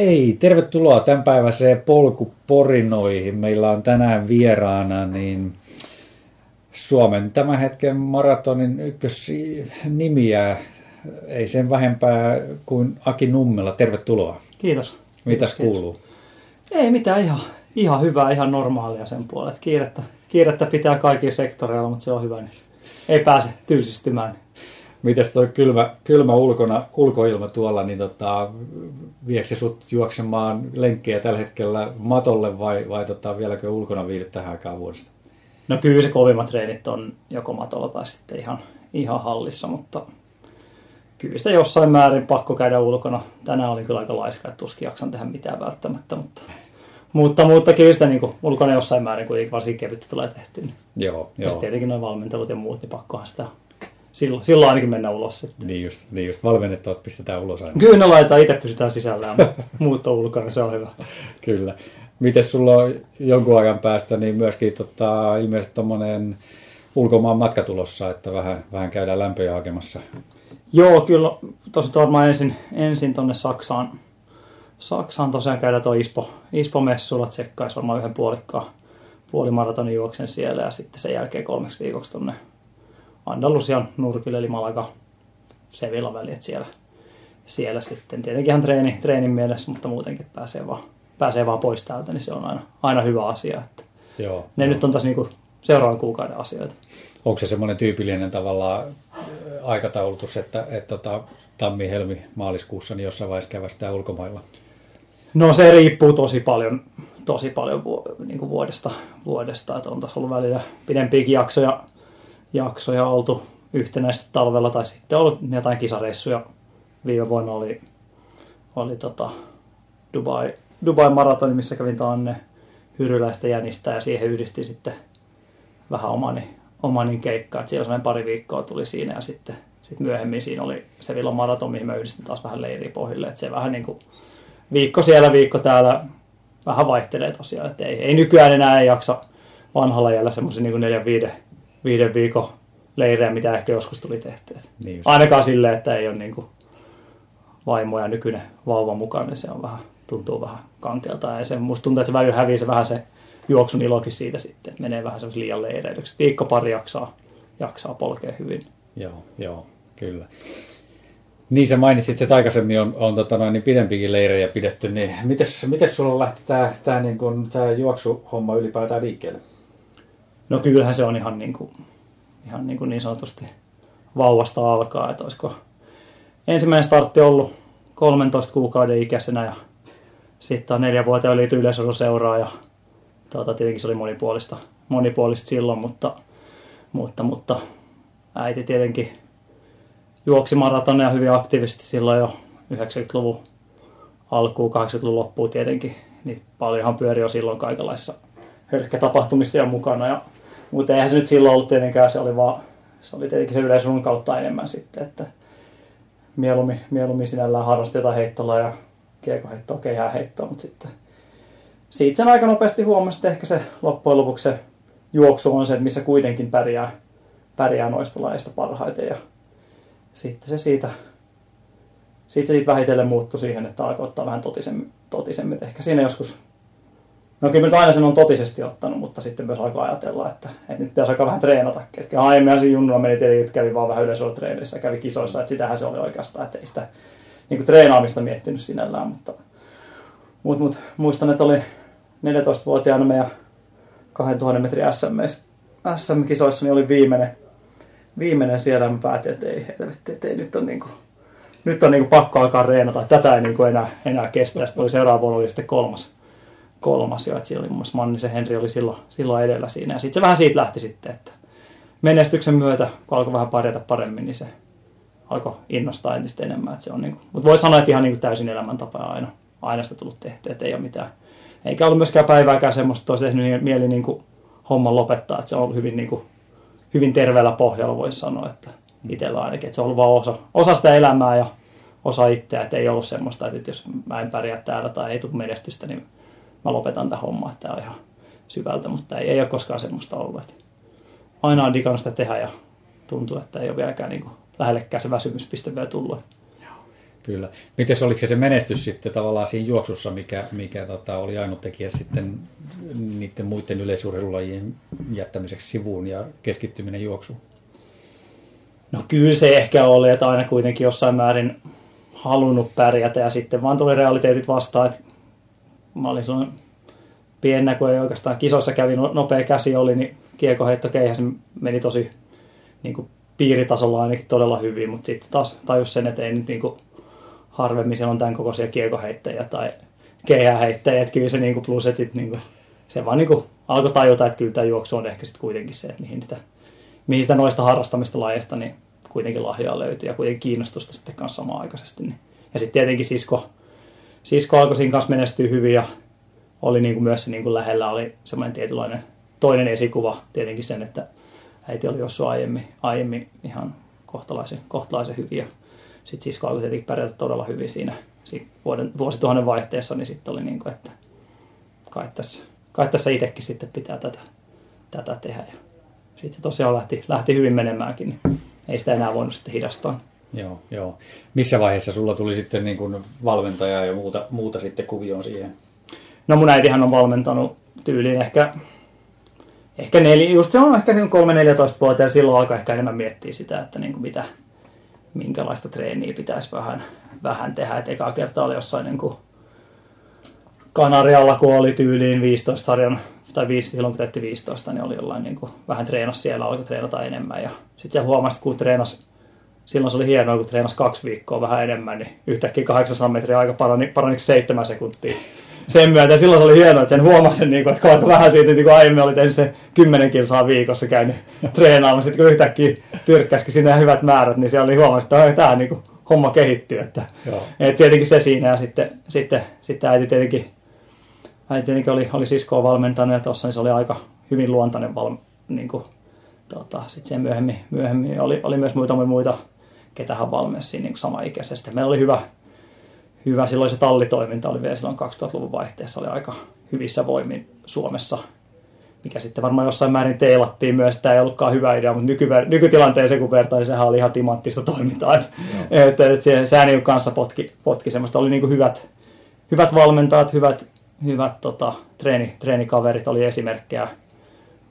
Hei, tervetuloa tämänpäiväiseen polkuporinoihin. Meillä on tänään vieraana niin Suomen tämän hetken maratonin ykkösnimiä, ei sen vähempää kuin Aki Nummela. Tervetuloa. Kiitos. Mitäs Kiitos. kuuluu? Ei mitään, ihan, ihan hyvää, ihan normaalia sen puolesta. Kiirettä, kiirettä pitää kaikilla sektoreilla, mutta se on hyvä, niin ei pääse tylsistymään. Mitäs toi kylmä, kylmä ulkona, ulkoilma tuolla, niin tota, viekö se sut juoksemaan lenkkejä tällä hetkellä matolle vai, vai tota, vieläkö ulkona viihdyt tähän aikaan vuodesta? No kyllä se kovimmat treenit on joko matolla tai sitten ihan, ihan hallissa, mutta kyllä sitä jossain määrin pakko käydä ulkona. Tänään olin kyllä aika laiska, että tuskin jaksan tehdä mitään välttämättä, mutta, mutta, mutta kyllä sitä niin kuin ulkona jossain määrin kuitenkin varsin kevyttä tulee tehty. Niin. Joo, Ja joo. sitten tietenkin noin valmentelut ja muut, niin pakkohan sitä silloin, silloin ainakin mennä ulos sitten. Niin just, niin just valmennettavat pistetään ulos aina. Kyllä ne laitetaan, itse pysytään sisällä, mutta muut on ulkona, se on hyvä. Kyllä. Miten sulla on jonkun ajan päästä niin myöskin tota, ilmeisesti tuommoinen ulkomaan matka tulossa, että vähän, vähän käydään lämpöjä hakemassa. Joo, kyllä tosi varmaan ensin, ensin tonne Saksaan. Saksaan tosiaan käydään tuo Ispo, Ispo-messuilla, tsekkaisi varmaan yhden puolikkaan puolimaratonin juoksen siellä ja sitten sen jälkeen kolmeksi viikoksi tonne Andalusian nurkille, eli Malaga Sevilla väli, että siellä, siellä sitten tietenkin ihan treeni, treenin mielessä, mutta muutenkin pääsee vaan, pääsee vaan pois täältä, niin se on aina, aina hyvä asia. Että Joo. ne nyt on tässä niinku seuraavan kuukauden asioita. Onko se semmoinen tyypillinen tavallaan äh, aikataulutus, että, että tota, tammi, helmi, maaliskuussa niin jossain vaiheessa kävästään ulkomailla? No se riippuu tosi paljon, tosi paljon vu, niin kuin vuodesta, vuodesta, että on tässä ollut välillä pidempiäkin jaksoja, jaksoja oltu yhtenäisesti talvella tai sitten ollut jotain kisareissuja. Viime vuonna oli, oli tota Dubai, Dubai maratoni, missä kävin Anne Hyryläistä jänistä ja siihen yhdistin sitten vähän omani, omani keikkaa. Että siellä pari viikkoa tuli siinä ja sitten, sitten myöhemmin siinä oli Sevilla maraton, mihin mä yhdistin taas vähän leiriä pohjille. Että se vähän niin kuin viikko siellä, viikko täällä vähän vaihtelee tosiaan. Että ei, ei nykyään enää jaksa vanhalla jäljellä semmoisen niin neljän viiden, viiden viikon leirejä, mitä ehkä joskus tuli tehty. Et Niin just. Ainakaan silleen, että ei ole niin kuin vaimo ja nykyinen vauva mukaan, niin se on vähän, tuntuu vähän kankealta. Ja se, musta tuntuu, että se välillä hävii se vähän se juoksun ilokin siitä sitten, että menee vähän semmoisen liian leireilyksi. Viikko pari jaksaa, jaksaa polkea hyvin. Joo, joo, kyllä. Niin sä mainitsit, että aikaisemmin on, on tota noin, niin pidempikin leirejä pidetty, niin mites, mites sulla lähti tämä tää, niin kun, tää juoksuhomma ylipäätään liikkeelle? No kyllähän se on ihan niin, kuin, ihan niin, kuin niin sanotusti vauvasta alkaa, että olisiko ensimmäinen startti ollut 13 kuukauden ikäisenä ja sitten neljä vuotta oli yleisurheiluseuraa ja tuota, tietenkin se oli monipuolista, monipuolista silloin, mutta, mutta, mutta äiti tietenkin juoksi maratoneja hyvin aktiivisesti silloin jo 90-luvun alkuun, 80-luvun loppuun tietenkin. Niin paljonhan pyöri jo silloin kaikenlaisissa hölkkätapahtumissa ja mukana. Ja, mutta eihän se nyt silloin ollut tietenkään, se oli vaan, se oli tietenkin se yleisurun kautta enemmän sitten, että mieluummin, mieluummin sinällään harrastetaan heittola ja kiekoheittoa, keihäänheittoa, mutta sitten siitä sen aika nopeasti huomasi, että ehkä se loppujen lopuksi se juoksu on se, missä kuitenkin pärjää, pärjää noista lajeista parhaiten ja sitten se siitä, siitä se siitä vähitellen muuttui siihen, että alkoi ottaa vähän totisemmin, totisemmin. Ehkä siinä joskus, no kyllä nyt aina sen on totisesti ottanut, mutta sitten myös alkoi ajatella, että, että nyt pitäisi alkaa vähän treenata. Että aiemmin siinä junnulla meni tietenkin, että kävi vaan vähän ja kävi kisoissa, että sitähän se oli oikeastaan, että ei sitä niin kuin treenaamista miettinyt sinällään, mutta, mutta, mutta muistan, että oli 14-vuotiaana meidän 2000 metrin SM, SM-kisoissa, niin oli viimeinen, viimeinen siellä, mä päätin, että ei, helvetti, että ei nyt on niin kuin, nyt on niin kuin pakko alkaa reenata, tätä ei niin kuin enää, enää kestä. Sitten oli seuraava vuonna oli sitten kolmas, kolmas jo, että siellä oli muassa Mannisen Henri oli silloin, silloin edellä siinä. Ja sitten se vähän siitä lähti sitten, että menestyksen myötä, kun alkoi vähän pärjätä paremmin, niin se alkoi innostaa entistä enemmän. Että se on niin kuin, mutta voi sanoa, että ihan niin kuin täysin elämäntapa aina, aina sitä tullut tehty, että ei ole mitään. Eikä ollut myöskään päivääkään semmoista, että olisi tehnyt mieli niin kuin homman lopettaa, että se on ollut hyvin, niin kuin, hyvin terveellä pohjalla, voisi sanoa, että itsellä ainakin, että se on ollut vaan osa, osa sitä elämää ja osa itseä, että ei ollut semmoista, että jos mä en pärjää täällä tai ei tule menestystä, niin mä lopetan tämän homman, että tämä on ihan syvältä, mutta ei, ei ole koskaan semmoista ollut. Että aina on digannut sitä tehdä ja tuntuu, että ei ole vieläkään niin kuin lähellekään se väsymyspiste vielä tullut. Kyllä. Miten oliko se, se menestys sitten tavallaan siinä juoksussa, mikä, mikä tota, oli ainut tekijä sitten niiden muiden yleisurheilulajien jättämiseksi sivuun ja keskittyminen juoksuun? No kyllä se ehkä oli, että aina kuitenkin jossain määrin halunnut pärjätä ja sitten vaan tuli realiteetit vastaan, että mä olin silloin piennä, kun ei oikeastaan kisoissa kävi, no, nopea käsi oli, niin kiekoheitto se meni tosi niin kuin piiritasolla ainakin todella hyvin, mutta sitten taas tajus sen, että ei nyt niin kuin harvemmin siellä on tämän kokoisia kiekoheittäjiä tai keihäheittäjiä, että kyllä se niin kuin plus, että sit niin kuin, se vaan niin kuin alkoi tajuta, että kyllä tämä juoksu on ehkä sitten kuitenkin se, että mihin sitä, mihin sitä noista harrastamista lajeista niin kuitenkin lahjaa löytyy ja kuitenkin kiinnostusta sitten kanssa samaan aikaisesti. Niin. Ja sitten tietenkin sisko, sisko alkoi siinä kanssa menestyä hyvin ja oli niin kuin myös niin kuin lähellä oli semmoinen tietynlainen toinen esikuva tietenkin sen, että äiti oli jossain aiemmin, aiemmin ihan kohtalaisen, kohtalaisen hyviä. Sitten sisko alkoi tietenkin pärjätä todella hyvin siinä, siinä vuoden, vuosituhannen vaihteessa, niin sitten oli niin kuin, että kai tässä, kai tässä itsekin sitten pitää tätä, tätä tehdä. Ja sitten se tosiaan lähti, lähti hyvin menemäänkin, niin ei sitä enää voinut sitten hidastaa. Joo, joo. Missä vaiheessa sulla tuli sitten niin kuin valmentaja ja muuta, muuta sitten kuvioon siihen? No mun äitihän on valmentanut tyyliin ehkä, ehkä neljä, just se on ehkä 3-14 vuotta ja silloin alkaa ehkä enemmän miettiä sitä, että niin kuin mitä, minkälaista treeniä pitäisi vähän, vähän tehdä. Et eka kertaa oli jossain niin kuin Kanarialla, kun oli tyyliin 15 sarjan, tai 5, silloin kun täytti 15, niin oli jollain niin kuin, vähän treenas siellä, alkoi treenata enemmän. Ja sitten se huomasi, kun treenas, silloin se oli hienoa, kun treenasi kaksi viikkoa vähän enemmän, niin yhtäkkiä 800 metriä aika parani, parani 7 sekuntia sen myötä. Silloin se oli hienoa, että sen huomasi, sen, niin kuin, että alkoi vähän siitä, että kun aiemmin oli tehnyt se 10 kilsaa viikossa käynyt treenaamaan. Sitten kun yhtäkkiä tyrkkäsikin sinne hyvät määrät, niin se oli huomasi, että tämä niin kuin, homma kehittyy. Että, että tietenkin se siinä ja sitten, sitten, sitten äiti tietenkin, äiti tietenkin oli, oli siskoa valmentanut ja tuossa niin se oli aika hyvin luontainen val, niin kuin, tota, sitten sen myöhemmin, myöhemmin oli, oli myös muita muita, ketä hän valmensi niin samaikäisesti. Meillä oli hyvä, hyvä. Silloin se tallitoiminta oli vielä silloin 2000-luvun vaihteessa oli aika hyvissä voimin Suomessa, mikä sitten varmaan jossain määrin teilattiin myös. Tämä ei ollutkaan hyvä idea, mutta nyky- nykytilanteeseen kun vertaan, niin sehän oli ihan timanttista toimintaa. Että et, et, se sääni kanssa potki, potki semmoista. Oli niin hyvät, hyvät valmentajat, hyvät, hyvät tota, treeni, treenikaverit, oli esimerkkejä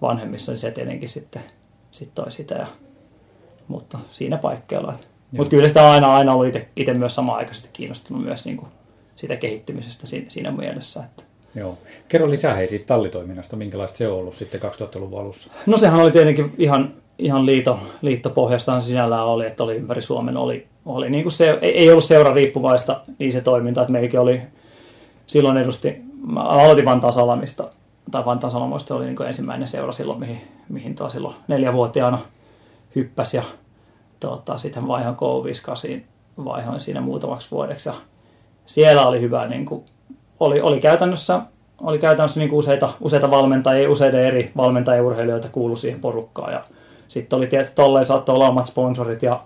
vanhemmissa, niin se tietenkin sitten sit toi sitä. Ja, mutta siinä paikkeilla. Mutta kyllä sitä aina, aina ollut itse myös samaan-aikaisesti kiinnostunut myös niin kuin siitä kehittymisestä siinä, siinä mielessä. Että. Joo. Kerro lisää hei siitä tallitoiminnasta, minkälaista se on ollut sitten 2000-luvun alussa? No sehän oli tietenkin ihan, ihan liito, liittopohjastaan sisällään oli, että oli ympäri Suomen oli, oli niin kuin se, ei, ei ollut seura riippuvaista niin se toiminta, että meikin oli silloin edusti, mä aloitin Vantaan Salamista, tai Vantaan Salamoista oli niin kuin ensimmäinen seura silloin, mihin, mihin tuo silloin neljävuotiaana hyppäsi ja tota, sitten vaihan K58, vaihoin siinä muutamaksi vuodeksi. Ja siellä oli hyvä, niin kuin, oli, oli käytännössä, oli käytännössä niin kuin useita, useita valmentajia, useiden eri valmentajia urheilijoita kuulu siihen porukkaan. Ja sitten oli tietysti tolleen saattoi olla omat sponsorit ja,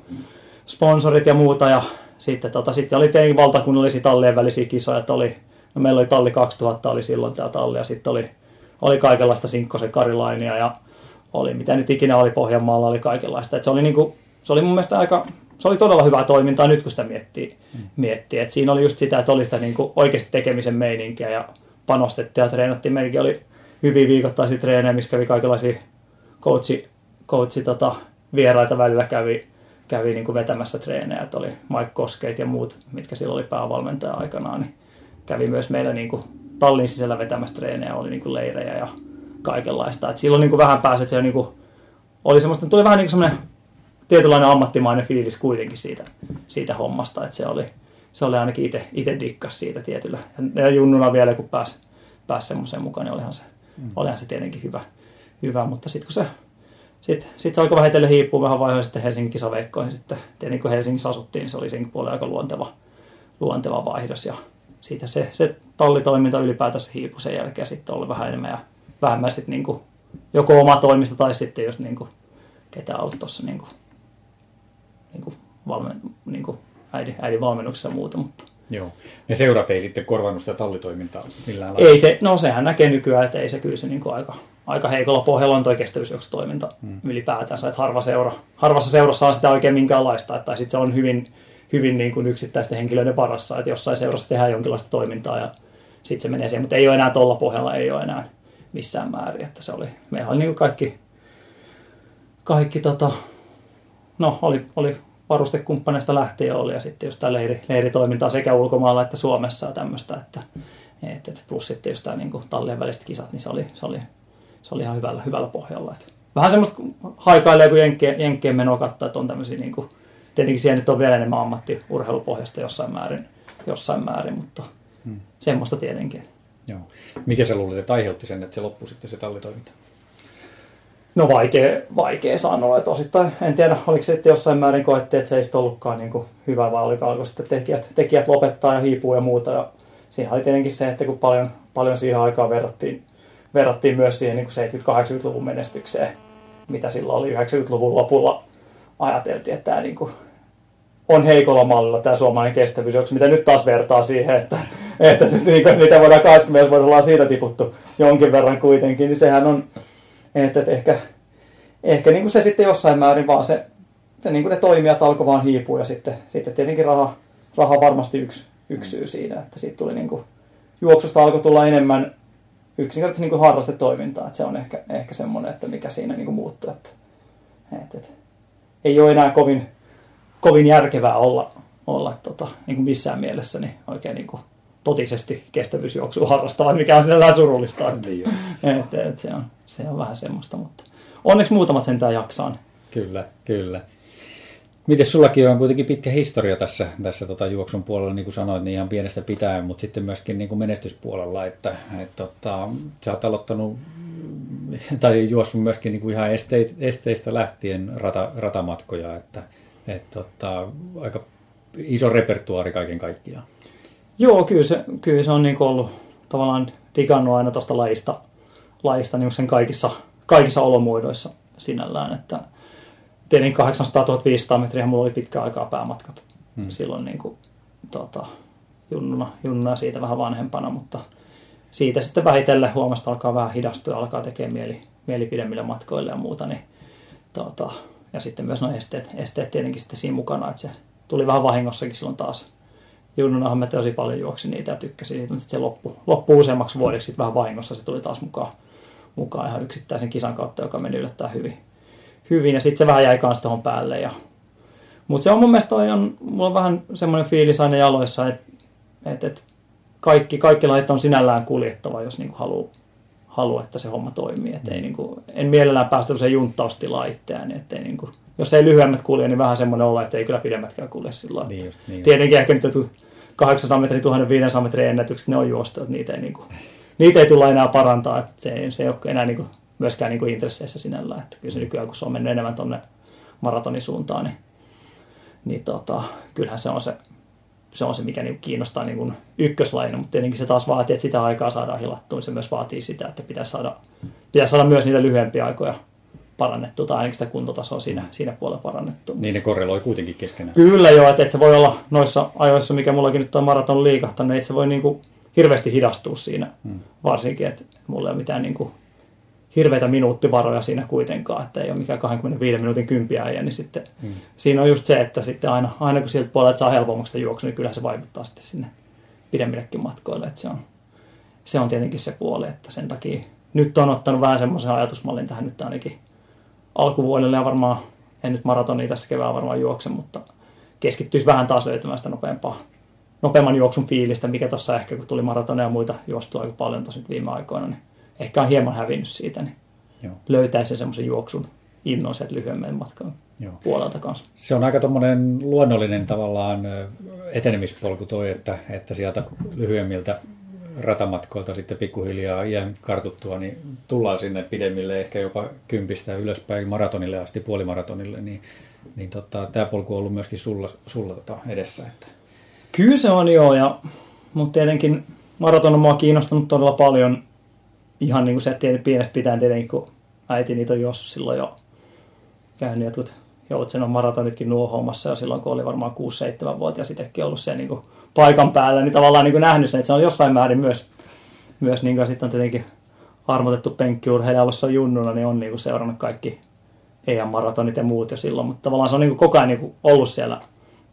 sponsorit ja muuta. Ja sitten, tota, sitten oli tietenkin valtakunnallisia tallien välisiä kisoja, että oli, no meillä oli talli 2000 oli silloin tämä talli ja sitten oli, oli kaikenlaista Sinkkosen Karilainia ja oli mitä nyt ikinä oli Pohjanmaalla, oli kaikenlaista. että se oli niin kuin, se oli mun mielestä aika, se oli todella hyvää toimintaa nyt kun sitä miettii. Mm. miettii. Et siinä oli just sitä, että oli sitä niin kuin oikeasti tekemisen meininkiä ja panostettiin ja treenattiin. Meilläkin oli hyviä viikoittaisia treenejä, missä kävi kaikenlaisia coachi, coachi tota, vieraita välillä kävi, kävi niin kuin vetämässä treenejä. Että oli Mike Koskeit ja muut, mitkä silloin oli päävalmentaja aikanaan, niin kävi myös meillä niin kuin tallin sisällä vetämässä treenejä, oli niin kuin leirejä ja kaikenlaista. Et silloin niin kuin vähän pääsi, että se niin kuin, oli semmoista, tuli vähän niin kuin semmoinen tietynlainen ammattimainen fiilis kuitenkin siitä, siitä hommasta, että se oli, se oli ainakin itse, itse dikkas siitä tietyllä. Ja junnuna vielä, kun pääsi, pääsi semmoiseen mukaan, niin olihan se, mm. olihan se tietenkin hyvä, hyvä mutta sitten kun se sitten sit se alkoi vähitellen hiippua vähän vaihoin sitten Helsingin kisaveikkoihin. Sitten tietenkin kun Helsingissä asuttiin, niin se oli sen puolella aika luonteva, luonteva vaihdos. Ja siitä se, se tallitoiminta ylipäätänsä hiipui sen jälkeen sitten oli vähän enemmän ja vähemmän sitten niin kuin, joko oma toimista tai sitten jos niin kuin, ketä ollut tuossa niin kuin, niin kuin valmen, niin kuin äidin, äidin valmennuksessa ja muuta. Mutta. Joo. Ne seurat ei sitten korvannut sitä tallitoimintaa millään lailla? Ei se, no sehän näkee nykyään, että ei se kyllä se niin kuin aika, aika heikolla pohjalla on tuo kestävyysjuoksutoiminta hmm. ylipäätänsä. Että harva seura, harvassa seurassa on sitä oikein minkäänlaista, että sitten se on hyvin, hyvin niin kuin yksittäisten henkilöiden varassa, että jossain seurassa tehdään jonkinlaista toimintaa ja sitten se menee siihen, mutta ei ole enää tuolla pohjalla, ei ole enää missään määrin, että se oli, meillä oli niin kuin kaikki, kaikki tota, no oli, oli varustekumppaneista lähtien oli ja sitten just tämä leiri, leiritoimintaa sekä ulkomailla että Suomessa ja tämmöistä, että, et, et plus sitten just tämä niin tallien väliset kisat, niin se oli, se oli, se oli ihan hyvällä, hyvällä pohjalla. Et vähän semmoista haikailee, kun jenkkien, jenkkien menoa katsoa, että on tämmöisiä niin kuin, tietenkin siellä nyt on vielä enemmän ammattiurheilupohjasta jossain määrin, jossain määrin mutta hmm. semmoista tietenkin. Joo. Mikä se luulet, että aiheutti sen, että se loppui sitten se tallitoiminta? No vaikea, vaikea sanoa, että osittain en tiedä, oliko sitten jossain määrin koettiin, että se ei sitten ollutkaan niin kuin hyvä, vai oliko, oliko sitten tekijät, tekijät lopettaa ja hiipuu ja muuta. Ja siinä oli tietenkin se, että kun paljon, paljon siihen aikaan verrattiin, verrattiin myös siihen niin 70-80-luvun menestykseen, mitä silloin oli 90-luvun lopulla ajateltiin, että tämä niin kuin on heikolla mallilla tämä suomalainen kestävyys, mitä nyt taas vertaa siihen, että, että, että niin kuin, mitä voidaan 20 vuodella siitä tiputtu jonkin verran kuitenkin, niin sehän on, että, että ehkä, ehkä niin kuin se sitten jossain määrin vaan se, niin kuin ne toimijat alkoi vaan hiipua ja sitten, sitten tietenkin raha, raha varmasti yksi, yksi syy siinä, että siitä tuli niin kuin, juoksusta alkoi tulla enemmän yksinkertaisesti niin kuin harrastetoimintaa, että se on ehkä, ehkä semmoinen, että mikä siinä niin kuin muuttui, että, että, että ei ole enää kovin, kovin järkevää olla, olla tota, niin kuin missään mielessä niin oikein niin kuin totisesti kestävyysjuoksua harrastava, mikä on sinällään surullista. Että, että, että se, on, se on vähän semmoista, mutta onneksi muutamat sentään jaksaa. Kyllä, kyllä. Miten sullakin on kuitenkin pitkä historia tässä, tässä tota juoksun puolella, niin kuin sanoit, niin ihan pienestä pitäen, mutta sitten myöskin niin kuin menestyspuolella, että et, tota, sä oot aloittanut tai juossut myöskin niin kuin ihan esteistä, esteistä lähtien rata, ratamatkoja, että et, tota, aika iso repertuaari kaiken kaikkiaan. Joo, kyllä se, kyllä se on niin ollut tavallaan digannut aina tuosta lajista, lajista niin sen kaikissa, kaikissa olomuodoissa sinällään. Että tietenkin 800 500 metriä mulla oli pitkä aikaa päämatkat hmm. silloin niin kuin, tota, junnuna, junnuna siitä vähän vanhempana, mutta siitä sitten vähitellen huomasta alkaa vähän hidastua ja alkaa tekemään mieli, mieli pidemmille matkoille ja muuta. Niin, tota, ja sitten myös nuo esteet, esteet tietenkin sitten siinä mukana, että se tuli vähän vahingossakin silloin taas junnunahan mä tosi paljon juoksin niitä ja tykkäsin siitä, mutta sitten se loppui, loppui useammaksi vuodeksi, sitten vähän vahingossa se tuli taas mukaan, mukaan ihan yksittäisen kisan kautta, joka meni yllättäen hyvin. hyvin ja sitten se vähän jäi kanssa tuohon päälle. Ja... Mutta se on mun mielestä toi on, mulla on vähän semmoinen fiilis aina jaloissa, että et, et kaikki, kaikki lait on sinällään kuljettava, jos niinku haluaa halu, että se homma toimii. Et ei, niinku, en mielellään päästä se junttaustilaan itseään, että ei niinku, jos ei lyhyemmät kulje, niin vähän semmoinen olla, että ei kyllä pidemmätkään kulje silloin. Niin just, niin Tietenkin ehkä nyt 800 metrin, 1500 metrin ennätykset, ne on juostu, että niitä ei, niin kuin, niitä ei tulla enää parantaa, että se, se ei ole enää niin kuin, myöskään niin kuin intresseissä sinällään, että kyllä se nykyään, kun se on mennyt enemmän tuonne maratonisuuntaan, niin, niin tota, kyllähän se on se, se on se, mikä niin kiinnostaa niin kuin ykköslaina, mutta tietenkin se taas vaatii, että sitä aikaa saadaan hilattua, se myös vaatii sitä, että pitäisi saada, pitäisi saada myös niitä lyhyempiä aikoja parannettu tai ainakin sitä kuntotasoa siinä, siinä puolella parannettu. Niin ne korreloi kuitenkin keskenään. Kyllä joo, että, että se voi olla noissa ajoissa, mikä mullakin nyt on maraton liikahtanut, että se voi niin kuin hirveästi hidastua siinä hmm. varsinkin, että mulla ei ole mitään niin kuin hirveitä minuuttivaroja siinä kuitenkaan, että ei ole mikään 25 minuutin kympiä niin sitten hmm. siinä on just se, että sitten aina, aina kun siltä puolelta saa helpommaksi sitä juoksua, niin kyllä se vaikuttaa sitten sinne pidemmillekin matkoille, että se on, se on tietenkin se puoli, että sen takia nyt on ottanut vähän semmoisen ajatusmallin tähän nyt ainakin alkuvuodelle ja varmaan, en nyt maratoni tässä kevään varmaan juokse, mutta keskittyisi vähän taas löytämään sitä nopeampaa, nopeamman juoksun fiilistä, mikä tuossa ehkä kun tuli maratoneja ja muita juostua aika paljon tosi viime aikoina, niin ehkä on hieman hävinnyt siitä, niin Joo. löytäisi semmoisen juoksun innon sieltä lyhyemmän matkan Joo. puolelta kanssa. Se on aika tuommoinen luonnollinen tavallaan etenemispolku toi, että, että sieltä lyhyemmiltä ratamatkoilta sitten pikkuhiljaa iän kartuttua, niin tullaan sinne pidemmille, ehkä jopa kympistä ylöspäin maratonille asti, puolimaratonille, niin, niin tota, tämä polku on ollut myöskin sulla, sulla tota edessä. Että. Kyllä se on joo, ja, mutta tietenkin maraton on mua kiinnostanut todella paljon. Ihan niin kuin se, että pienestä pitäen tietenkin, kun äiti niitä on juossut silloin jo käynyt jotkut on maratonitkin nuohoamassa ja silloin kun oli varmaan 6-7-vuotias itsekin ollut se niin kuin paikan päällä, niin tavallaan niin kuin nähnyt sen, että se on jossain määrin myös, myös niin kuin sitten on tietenkin armotettu penkkiurheilija ollessa junnuna, niin on niin kuin seurannut kaikki EM-maratonit ja muut jo silloin, mutta tavallaan se on niin kuin koko ajan niin kuin ollut siellä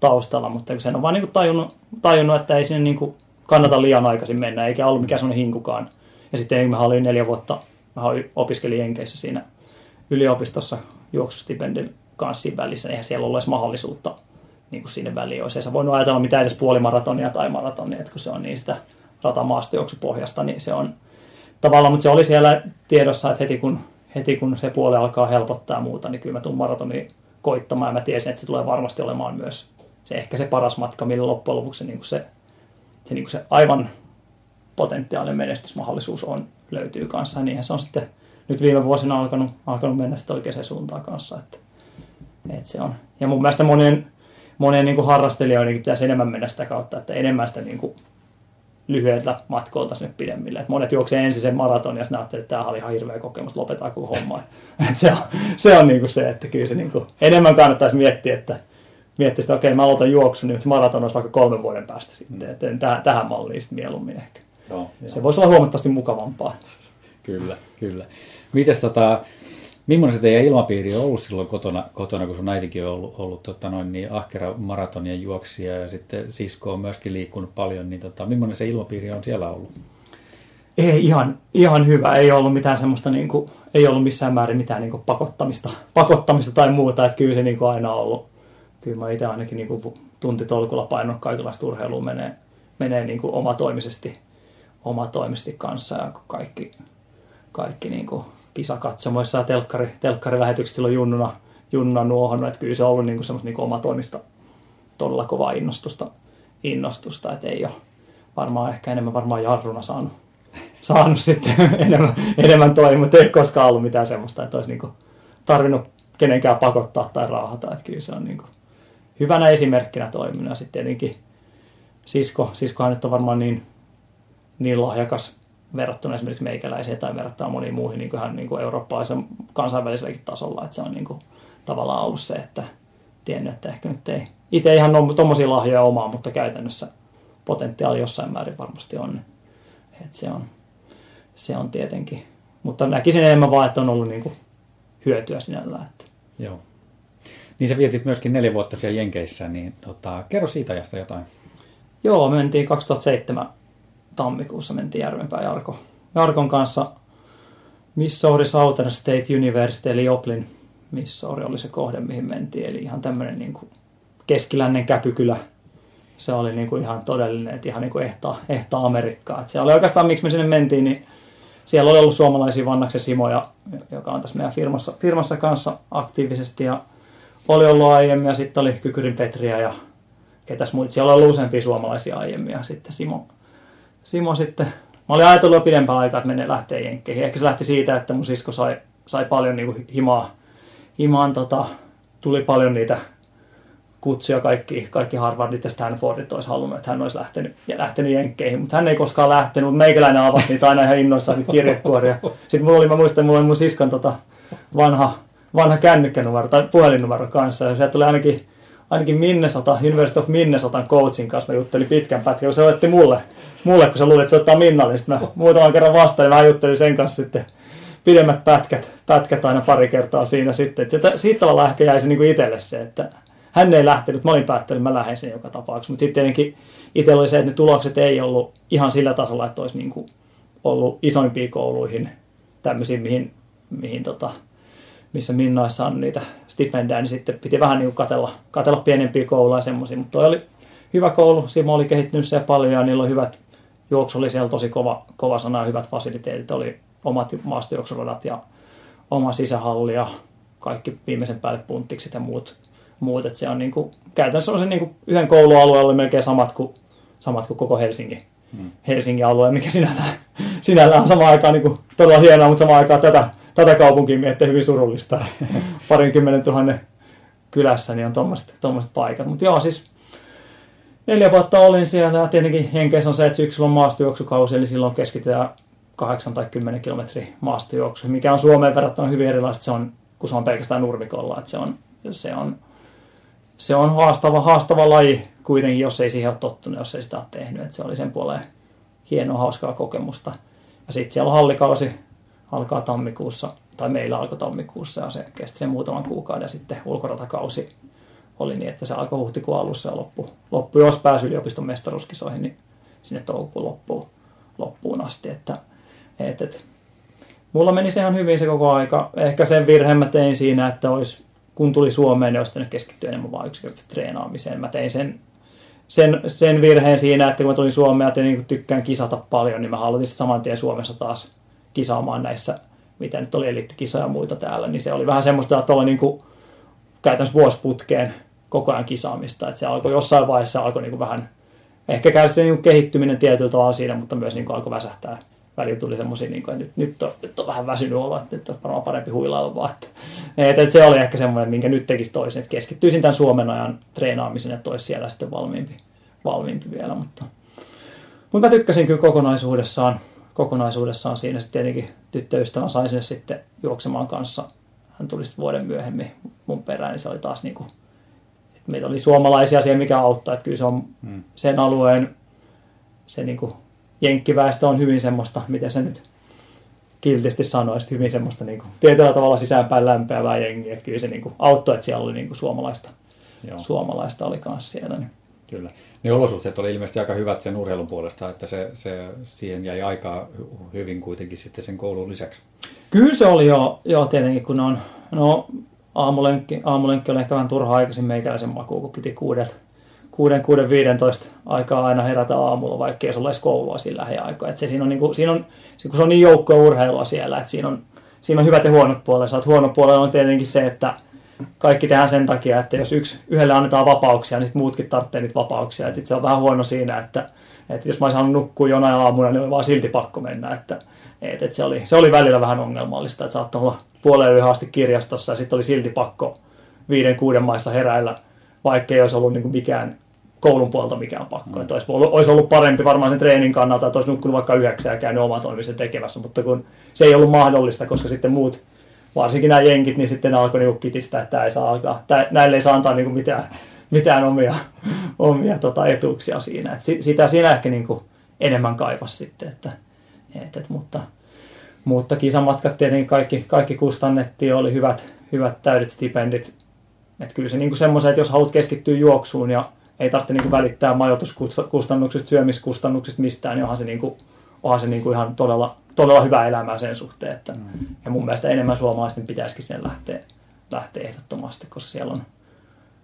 taustalla, mutta sen on vaan niin tajunnut, tajunnut, että ei sinne niin kannata liian aikaisin mennä, eikä ollut mikään sellainen hinkukaan. Ja sitten mä olin neljä vuotta, mä opiskelin Jenkeissä siinä yliopistossa juoksustipendin kanssa siinä välissä, eihän siellä ollut edes mahdollisuutta niin kuin sinne väliin olisi. Ei sä voinut ajatella mitään edes puolimaratonia tai maratonia, että kun se on niin sitä ratamaastojuoksupohjasta, niin se on tavallaan, mutta se oli siellä tiedossa, että heti kun, heti kun se puoli alkaa helpottaa muuta, niin kyllä mä tuun maratoni koittamaan ja mä tiesin, että se tulee varmasti olemaan myös se ehkä se paras matka, millä loppujen lopuksi se, niin kuin se, se, niin kuin se aivan potentiaalinen menestysmahdollisuus on, löytyy kanssa. Ja niinhän se on sitten nyt viime vuosina alkanut, alkanut mennä sitten oikeaan suuntaan kanssa. Että, että se on. Ja mun mielestä monien, monien niin kuin harrastelijoidenkin pitäisi enemmän mennä sitä kautta, että enemmän sitä niin kuin lyhyeltä matkoilta sinne pidemmille. Et monet juoksee ensin sen maraton ja sitten että tämä oli ihan hirveä kokemus, lopetaan koko homma. Et se on, se, on niinku se, että kyllä se niinku, enemmän kannattaisi miettiä, että miettiä että okei, okay, mä aloitan juoksun, niin se maraton olisi vaikka kolmen vuoden päästä sitten. Että tähän, tähän malliin sitten mieluummin ehkä. Joo, se voisi olla huomattavasti mukavampaa. Kyllä, kyllä. Mites tota, Millainen se teidän ilmapiiri on ollut silloin kotona, kotona kun sun äitikin on ollut, ollut tota noin, niin ahkera maratonien juoksija ja sitten sisko on myöskin liikkunut paljon, niin tota, millainen se ilmapiiri on siellä ollut? Ei, ihan, ihan hyvä. Ei ollut mitään semmoista, niin kuin, ei ollut missään määrin mitään niin kuin pakottamista, pakottamista tai muuta. Että kyllä se niin kuin aina ollut. Kyllä mä itse ainakin niin kuin tuntitolkulla painot kaikenlaista urheilua menee, menee niin kuin omatoimisesti, omatoimisesti kanssa ja kaikki, kaikki niin kuin kisakatsomoissa ja telkkari, telkkarilähetykset silloin junnuna, junnuna nuohonnut, että kyllä se on ollut niin semmoista niin omatoimista todella kovaa innostusta, innostusta, että ei ole varmaan ehkä enemmän varmaan jarruna saanut, saanut sitten enemmän, enemmän toimia, mutta ei koskaan ollut mitään semmoista, että olisi niin tarvinnut kenenkään pakottaa tai raahata, että kyllä se on niin hyvänä esimerkkinä toiminut ja sitten tietenkin sisko, siskohan nyt on varmaan niin, niin lahjakas verrattuna esimerkiksi meikäläiseen tai verrattuna moniin muihin niin kuin niin kuin eurooppalaisen kansainväliselläkin tasolla. Että se on niin kuin, tavallaan ollut se, että tiennyt, että ehkä nyt ei itse ihan tuommoisia lahjoja omaa, mutta käytännössä potentiaali jossain määrin varmasti on. Että se on, se on tietenkin. Mutta näkisin enemmän vaan, että on ollut niin kuin hyötyä sinällään. Että. Joo. Niin sä vietit myöskin neljä vuotta siellä Jenkeissä, niin tota, kerro siitä ajasta jotain. Joo, me mentiin 2007 tammikuussa mentiin Järvenpää Jarko. Jarkon kanssa Missouri Southern State University, eli Joplin Missouri oli se kohde, mihin mentiin. Eli ihan tämmöinen niin kuin keskilännen käpykylä. Se oli niin kuin ihan todellinen, että ihan niin kuin ehtaa, ehtaa Amerikkaa. Se oli oikeastaan, miksi me sinne mentiin, niin siellä oli ollut suomalaisia Vannaksen Simoja, joka on tässä meidän firmassa, firmassa kanssa aktiivisesti. Ja oli ollut aiemmin ja sitten oli Kykyrin Petriä ja ketäs muita. Siellä oli ollut useampia suomalaisia aiemmin ja sitten Simo, Simo sitten, mä olin ajatellut jo pidempään aikaa, että menee lähtee jenkkeihin. Ehkä se lähti siitä, että mun sisko sai, sai paljon niin kuin himaa, himaan, tota, tuli paljon niitä kutsuja kaikki, kaikki Harvardit ja Stanfordit olisi halunnut, että hän olisi lähtenyt, ja lähtenyt jenkkeihin, mutta hän ei koskaan lähtenyt, mutta meikäläinen avasi niitä aina ihan innoissaan kirjekuoria. Sitten mulla oli, mä muistan, mulla oli mun siskon tota, vanha, vanha kännykkänumero tai puhelinnumero kanssa, ja sieltä tuli ainakin, ainakin Minnesota, University of Minnesotan coachin kanssa, mä juttelin pitkän pätkän, kun se otti mulle mulle, kun sä luulit, että se ottaa Minnalle, sitten mä muutaman kerran vastaan ja mä juttelin sen kanssa sitten. Pidemmät pätkät, pätkät aina pari kertaa siinä sitten. Että siitä tavallaan ehkä jäi se niin kuin itselle se, että hän ei lähtenyt, mä olin päättänyt, mä lähden sen joka tapauksessa. Mutta sitten tietenkin itsellä oli se, että ne tulokset ei ollut ihan sillä tasolla, että olisi niin kuin ollut isoimpiin kouluihin, tämmöisiin, mihin, mihin tota, missä Minna olisi saanut niitä stipendejä, niin sitten piti vähän niin katella, katella pienempiä kouluja ja semmoisia. Mutta toi oli hyvä koulu, Simo oli kehittynyt siellä paljon ja niillä oli hyvät juoksu oli siellä tosi kova, kova sana ja hyvät fasiliteetit. Oli omat maastojuoksuradat ja oma sisähalli ja kaikki viimeisen päälle punttikset ja muut. muut. Et se on niinku, käytännössä on se niinku yhden koulualueen oli melkein samat kuin, samat kuin koko Helsingin, hmm. Helsingin alue, mikä sinällään, sinällään on samaan aikaan niinku, todella hienoa, mutta samaan aikaan tätä, tätä kaupunkia miettii hyvin surullista. Parinkymmenen tuhannen kylässä niin on tuommoiset paikat. Mutta joo, siis neljä vuotta olin siellä ja tietenkin Jenkeissä on se, että syksyllä on maastojuoksukausi, eli silloin keskitytään 8 tai 10 kilometriä maastojuoksu, mikä on Suomeen verrattuna hyvin erilaista, se on, kun se on pelkästään nurmikolla, että se on, se on, se on haastava, haastava laji kuitenkin, jos ei siihen ole tottunut, jos ei sitä ole tehnyt, että se oli sen puoleen hienoa, hauskaa kokemusta. Ja sitten siellä on hallikausi, alkaa tammikuussa, tai meillä alkoi tammikuussa, ja se kesti sen muutaman kuukauden, sitten ulkoratakausi oli niin, että se alkoi huhtikuun alussa ja loppu, loppu jos pääsi yliopiston mestaruuskisoihin, niin sinne toukokuun loppuun, loppuun asti. Että, et, et, mulla meni se ihan hyvin se koko aika. Ehkä sen virheen mä tein siinä, että olisi, kun tuli Suomeen, niin olisi keskittyä enemmän vain yksinkertaisesti treenaamiseen. Mä tein sen, sen, sen virheen siinä, että kun mä tulin Suomeen ja niin tykkään kisata paljon, niin mä halutin saman tien Suomessa taas kisaamaan näissä, mitä nyt oli elittikisoja ja muita täällä, niin se oli vähän semmoista, että oli niin kuin, käytännössä vuosiputkeen koko ajan kisaamista. Että se alkoi jossain vaiheessa alkoi niin kuin vähän, ehkä käy se niin kehittyminen tietyllä tavalla siinä, mutta myös niin kuin alkoi väsähtää. Välillä tuli semmoisia, niin kuin, että nyt, nyt, on, nyt on vähän väsynyt olla, että nyt on varmaan parempi huilailla vaan. Että, että se oli ehkä semmoinen, minkä nyt tekisi toisin, että keskittyisin tämän Suomen ajan treenaamisen, että olisi siellä sitten valmiimpi, valmiimpi vielä. Mutta, mutta mä tykkäsin kyllä kokonaisuudessaan, kokonaisuudessaan siinä sitten tietenkin tyttöystävän sain sinne sitten juoksemaan kanssa. Hän tuli sitten vuoden myöhemmin mun perään, niin se oli taas niin kuin, että meitä oli suomalaisia siellä, mikä auttaa. Että kyllä se on hmm. sen alueen, se niin kuin jenkkiväestö on hyvin semmoista, miten se nyt kiltisti sanoisi, hyvin semmoista niin kuin, tietyllä tavalla sisäänpäin lämpeävää jengiä. Että kyllä se niin kuin, auttoi, että siellä oli niin kuin, suomalaista, Joo. suomalaista oli kanssa siellä. Niin. Kyllä. Ne olosuhteet oli ilmeisesti aika hyvät sen urheilun puolesta, että se, se siihen jäi aikaa hyvin kuitenkin sitten sen koulun lisäksi. Kyllä se oli jo, jo tietenkin, kun on, no aamulenkki, aamulenkki oli ehkä vähän turha aikaisin meikäläisen makuun, kun piti kuudet, kuuden, kuuden, 15 aikaa aina herätä aamulla, vaikka ei olisi koulua sillä lähiaikaa. Et se siinä on, niin kuin, siinä on, kun se on niin joukkoa urheilua siellä, että siinä on, siinä on hyvät ja huonot puolet. Huono puolella on tietenkin se, että kaikki tehdään sen takia, että jos yksi, yhdelle annetaan vapauksia, niin sitten muutkin tarvitsee niitä vapauksia. Sitten se on vähän huono siinä, että, että jos mä olisin halunnut nukkua jonain aamuna, niin oli vaan silti pakko mennä. Että, että, että se, oli, se oli välillä vähän ongelmallista, että saattoi olla puoleen yhden asti kirjastossa ja sitten oli silti pakko viiden, kuuden maissa heräillä, vaikka ei olisi ollut niin mikään koulun puolta mikään pakko. Mm. Että olisi, ollut, olisi ollut parempi varmaan sen treenin kannalta, että olisi nukkunut vaikka yhdeksän ja käynyt oma toimisen tekemässä, mutta kun se ei ollut mahdollista, koska sitten muut, varsinkin nämä jenkit, niin sitten alkoi niin kitistä, että ei saa alkaa, tämä, näille ei saa antaa niin mitään, mitään omia, omia tota, etuuksia siinä. Et sitä siinä ehkä niin kuin enemmän kaivasi sitten, että, et, et, mutta, mutta kisamatkat tietenkin kaikki, kaikki kustannettiin, oli hyvät, hyvät täydet stipendit. Että kyllä se niin semmoisen, että jos haluat keskittyä juoksuun ja ei tarvitse niin kuin välittää majoituskustannuksista, syömiskustannuksista mistään, niin onhan se, niin kuin, onhan se niin kuin ihan todella, todella hyvä elämää sen suhteen. Että, mm. Ja mun mielestä enemmän suomalaisten pitäisikin sen lähteä, lähteä ehdottomasti, koska siellä on,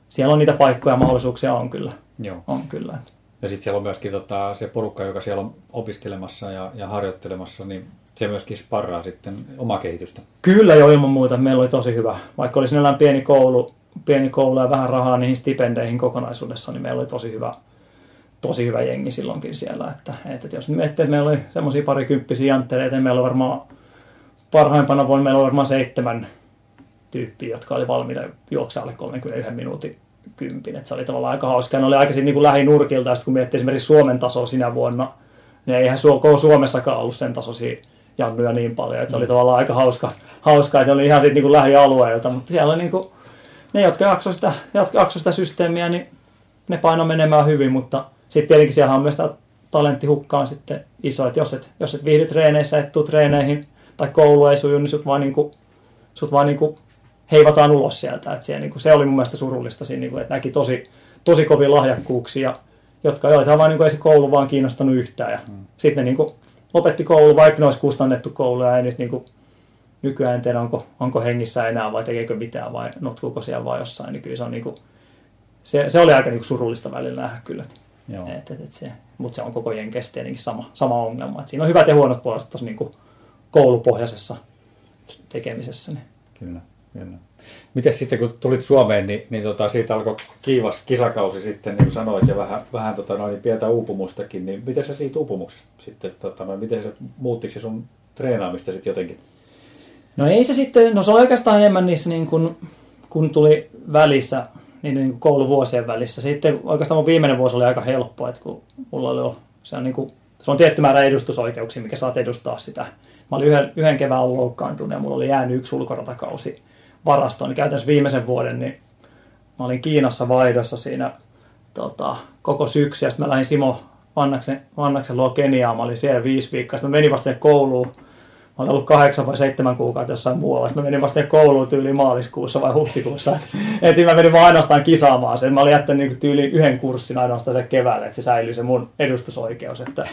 siellä on niitä paikkoja ja mahdollisuuksia on kyllä. Joo. On kyllä. Ja sitten siellä on myöskin tota, se porukka, joka siellä on opiskelemassa ja, ja harjoittelemassa, niin se myöskin sparraa sitten omaa kehitystä. Kyllä jo ilman muuta. Meillä oli tosi hyvä. Vaikka oli sinällään pieni koulu, pieni koulu ja vähän rahaa niihin stipendeihin kokonaisuudessa, niin meillä oli tosi hyvä, tosi hyvä jengi silloinkin siellä. Että, että jos miettii, että meillä oli semmoisia parikymppisiä janttereita, niin meillä oli varmaan parhaimpana vuonna meillä oli varmaan seitsemän tyyppiä, jotka oli valmiita juoksaa alle 31 minuutin kympin. Että se oli tavallaan aika hauska. Ne oli aika niin kuin lähinurkilta, kun miettii esimerkiksi Suomen tasoa sinä vuonna, niin eihän Suomessakaan ollut sen tasoisia jannuja niin paljon, että se oli tavallaan aika hauska, hauska että ne oli ihan niin lähialueilta, mutta siellä oli niin kuin, ne, jotka jaksoi sitä, jaksoi sitä systeemiä, niin ne paino menemään hyvin, mutta sitten tietenkin siellä on myös tämä talenttihukka on sitten iso, että jos et, jos et viihdy treeneissä, et tuu treeneihin tai koulu ei suju, niin sut vaan, niin kuin, sut vaan niin kuin heivataan ulos sieltä. Et siellä, niin kuin, se oli mun mielestä surullista siinä, niin kuin, että näki tosi, tosi kovia lahjakkuuksia, jotka joita vaan niin kuin, ei se koulu vaan kiinnostanut yhtään. Ja mm. Sitten ne niin kuin, lopetti koulu, vaikka ne olisi kustannettu koulu ja ei niistä niin kuin, nykyään en tiedä, onko, onko hengissä enää vai tekeekö mitään vai notkuuko siellä vai jossain, niin kyllä se on niin kuin, se, se oli aika niin kuin surullista välillä nähdä kyllä. Joo. Et, et, et se, mutta se on koko jenkessä tietenkin sama, sama ongelma. Et siinä on hyvät ja huonot puolet tuossa niin koulupohjaisessa tekemisessä. Niin. Kyllä, kyllä. Miten sitten kun tulit Suomeen, niin, niin tota, siitä alkoi kiivas kisakausi sitten, niin kuin sanoit, ja vähän, vähän tota, noin, pientä uupumustakin, niin miten se siitä uupumuksesta sitten, tota, noin, miten se muuttiko se sun treenaamista sitten jotenkin? No ei se sitten, no se oli oikeastaan enemmän niissä niin kun, kun tuli välissä, niin, niin kuin kouluvuosien välissä. Sitten oikeastaan mun viimeinen vuosi oli aika helppo, että kun mulla oli se on, niin kuin, se on tietty määrä edustusoikeuksia, mikä saat edustaa sitä. Mä olin yhden, yhden kevään ollut loukkaantunut ja mulla oli jäänyt yksi ulkoratakausi varastoon. Niin käytännössä viimeisen vuoden, niin mä olin Kiinassa vaihdossa siinä tota, koko syksy. Ja sitten mä lähdin Simo Vannaksen, Vannaksen luo Keniaan. Mä olin siellä viisi viikkoa. Sitten mä menin vasta kouluun mä ollut kahdeksan vai seitsemän kuukautta jossain muualla. Mä menin vasta kouluun tyyliin maaliskuussa vai huhtikuussa. Et, et mä menin vaan ainoastaan kisaamaan sen. Mä olin jättänyt niin tyyli yhden kurssin ainoastaan se keväällä, että se säilyi se mun edustusoikeus. Että,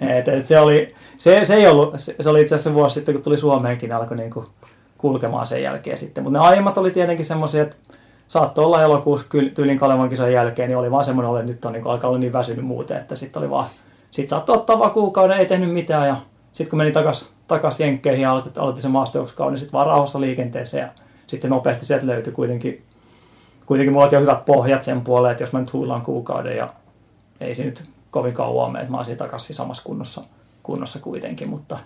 et, et se, oli, se, se, ei ollut, se, se oli itse asiassa vuosi sitten, kun tuli Suomeenkin, alkoi niin kulkemaan sen jälkeen sitten. Mutta ne aiemmat oli tietenkin semmoisia, että saattoi olla elokuussa tyylin Kalevan kisan jälkeen, niin oli vaan semmoinen että nyt on niin alkaa olla niin väsynyt muuten, että sitten oli vaan, sitten saattoi ottaa vaan kuukauden, ei tehnyt mitään ja sitten kun meni takaisin takas Jenkkeihin ja aloitti, aloitti sen maastojuoksukauden, niin sitten vaan rauhassa liikenteeseen ja sitten nopeasti sieltä löytyi kuitenkin, kuitenkin mullakin on hyvät pohjat sen puoleen, että jos mä nyt huilaan kuukauden ja ei se nyt kovin kauan mene, että mä olisin takaisin samassa kunnossa, kunnossa kuitenkin, mutta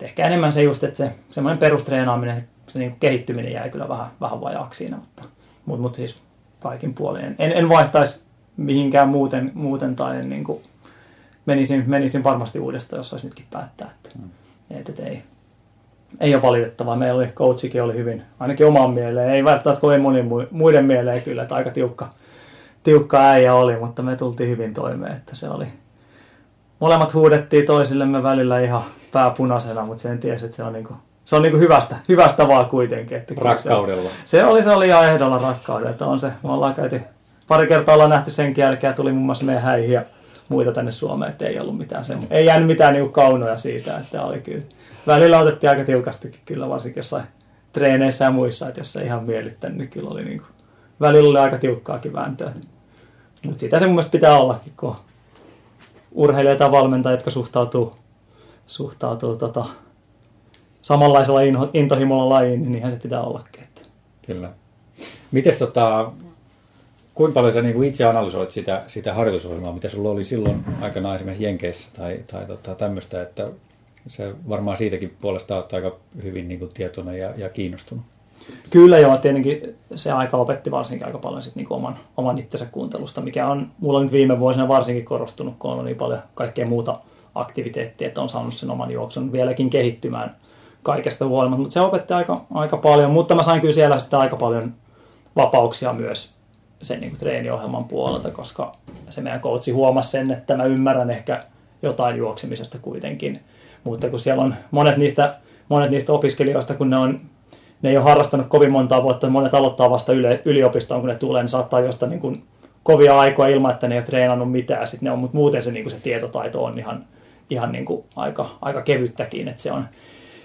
ehkä enemmän se just, että se semmoinen perustreenaaminen, se niin kehittyminen jäi kyllä vähän, vähän vajaaksi siinä, mutta, mutta, mutta siis kaikin puolin. En, en vaihtaisi mihinkään muuten, muuten tai niin kuin menisin, menisin varmasti uudestaan, jos saisi nytkin päättää. Että, mm. että, että ei, ei ole valitettavaa. Meillä oli, coachikin oli hyvin, ainakin oman mieleen. Ei välttämättä kovin moni muiden mieleen kyllä, että aika tiukka, tiukka äijä oli, mutta me tultiin hyvin toimeen, että se oli, molemmat huudettiin toisillemme välillä ihan pääpunaisena, mutta sen tiesi, että se on niinku, se on niinku hyvästä, hyvästä vaan kuitenkin. Että Rakkaudella. Se, se, oli, se oli ihan ehdolla rakkaudella, että on se, me ollaan käyty, pari kertaa ollaan nähty senkin jälkeen, tuli muun muassa meidän häihin ja muita tänne Suomeen, että ei ollut mitään sen, ei jäänyt mitään niinku kaunoja siitä, että oli kyllä. Välillä otettiin aika tiukastikin kyllä, varsinkin jossain treeneissä ja muissa, että jos se ihan miellyttänyt, niin kyllä oli niinku, välillä oli aika tiukkaakin vääntöä. Mutta sitä se mun mielestä pitää ollakin, kun urheilijat ja valmentajat, jotka suhtautuu, suhtautuu tota, samanlaisella intohimolla lajiin, niin niinhän se pitää ollakin. Että. Kyllä. Mites tota, kuinka paljon sä niin kuin itse analysoit sitä, sitä harjoitusohjelmaa, mitä sulla oli silloin aikanaan esimerkiksi Jenkeissä tai, tai tota, tämmöistä, että se varmaan siitäkin puolesta olet aika hyvin niin kuin tietoinen ja, ja kiinnostunut. Kyllä joo, tietenkin se aika opetti varsinkin aika paljon sit niinku oman, oman itsensä kuuntelusta, mikä on mulla nyt viime vuosina varsinkin korostunut, kun on niin paljon kaikkea muuta aktiviteettia, että on saanut sen oman juoksun vieläkin kehittymään kaikesta huolimatta. Mutta se opetti aika, aika paljon, mutta mä sain kyllä siellä sitä aika paljon vapauksia myös sen niin kuin treeniohjelman puolelta, koska se meidän coachi huomasi sen, että mä ymmärrän ehkä jotain juoksemisesta kuitenkin. Mutta kun siellä on monet niistä, monet niistä opiskelijoista, kun ne on ne ei ole harrastanut kovin montaa vuotta, monet aloittaa vasta yliopistoon, kun ne tulee, niin saattaa jostain niin kuin kovia aikoja ilman, että ne ei ole treenannut mitään. Sitten ne on, mutta muuten se, niin kuin se tietotaito on ihan, ihan niin kuin aika, aika kevyttäkin. Että se, on,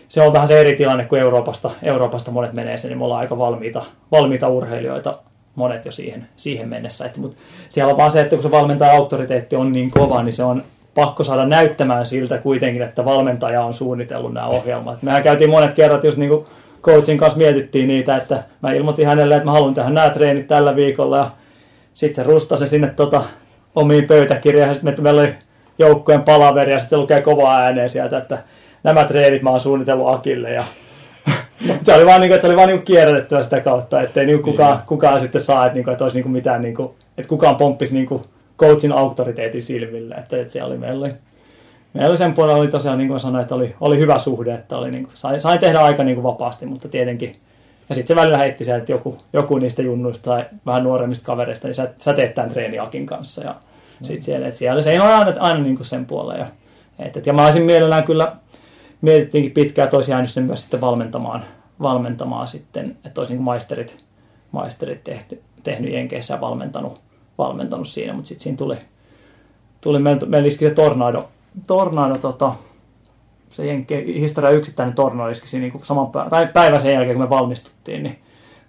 se on vähän se eri tilanne, kun Euroopasta, Euroopasta monet menee sen, niin me ollaan aika valmiita, valmiita urheilijoita monet jo siihen, siihen mennessä. Et, mutta siellä on vaan se, että kun se valmentaja auktoriteetti on niin kova, niin se on pakko saada näyttämään siltä kuitenkin, että valmentaja on suunnitellut nämä ohjelmat. Mehän käytiin monet kerrat just niin kuin coachin kanssa mietittiin niitä, että mä ilmoitin hänelle, että mä haluan tehdä nämä treenit tällä viikolla ja sitten se rustasi sinne tota, omiin pöytäkirjoihin, sitten meillä oli joukkojen palaveri ja sitten se lukee kovaa ääneen sieltä, että nämä treenit mä oon suunnitellut Akille ja se oli vaan, niin kuin, että se oli vaan niin kierrätettyä sitä kautta, ettei niin kukaan, niin. kukaan sitten saa, että, niin kuin, että olisi niin kuin mitään, niin kuin, että kukaan pomppisi niin kuin coachin auktoriteetin silmille, että, että se oli meillä oli meillä sen puolella oli tosiaan, niin kuin sanoin, että oli, oli hyvä suhde, että oli, niin kuin, sain, sain tehdä aika niin kuin vapaasti, mutta tietenkin. Ja sitten se välillä heitti se, että joku, joku niistä junnuista tai vähän nuoremmista kavereista, niin sä, sä teet tämän treeniakin kanssa. Ja mm. sitten siellä, että siellä se ei ole aina, aina niin kuin sen puolella. Ja, että, ja mä olisin mielellään kyllä, mietittiinkin pitkään, että olisi jäänyt myös sitten valmentamaan, valmentamaan sitten, että olisi niin maisterit, maisterit tehty, tehnyt Jenkeissä ja valmentanut, valmentanut siinä, mutta sitten siinä tuli, tuli meillä, meillä se tornado tornado, tota, se Jenkke, historia yksittäinen tornado iski niin kuin saman päivän, tai päivän sen jälkeen, kun me valmistuttiin, niin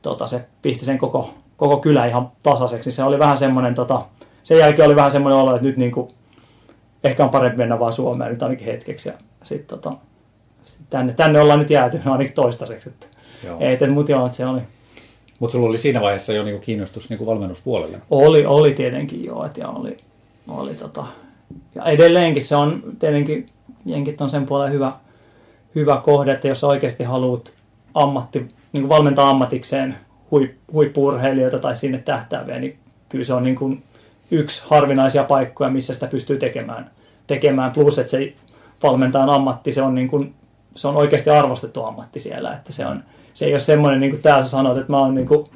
tota, se pisti sen koko, koko kylä ihan tasaiseksi. Se oli vähän semmoinen, tota, sen jälkeen oli vähän semmoinen olo, että nyt niin kuin, ehkä on parempi mennä vaan Suomeen nyt ainakin hetkeksi. Ja sit, tota, tänne, tänne ollaan nyt jääty ainakin toistaiseksi. Että. Ei, et, mutta joo, että se oli. Mutta sulla oli siinä vaiheessa jo niinku kiinnostus niinku valmennuspuolelle? Oli, oli tietenkin joo, että ja oli, oli tota, ja edelleenkin se on tietenkin, jenkit on sen puolen hyvä, hyvä kohde, että jos oikeasti haluat ammatti, niin kuin valmentaa ammatikseen huip, huippurheilijoita tai sinne tähtääviä, niin kyllä se on niin kuin yksi harvinaisia paikkoja, missä sitä pystyy tekemään. tekemään. Plus, että se valmentajan ammatti, se on, niin kuin, se on oikeasti arvostettu ammatti siellä. Että se, on, se ei ole semmoinen, niin kuin täällä sanoit, että mä oon niin kuin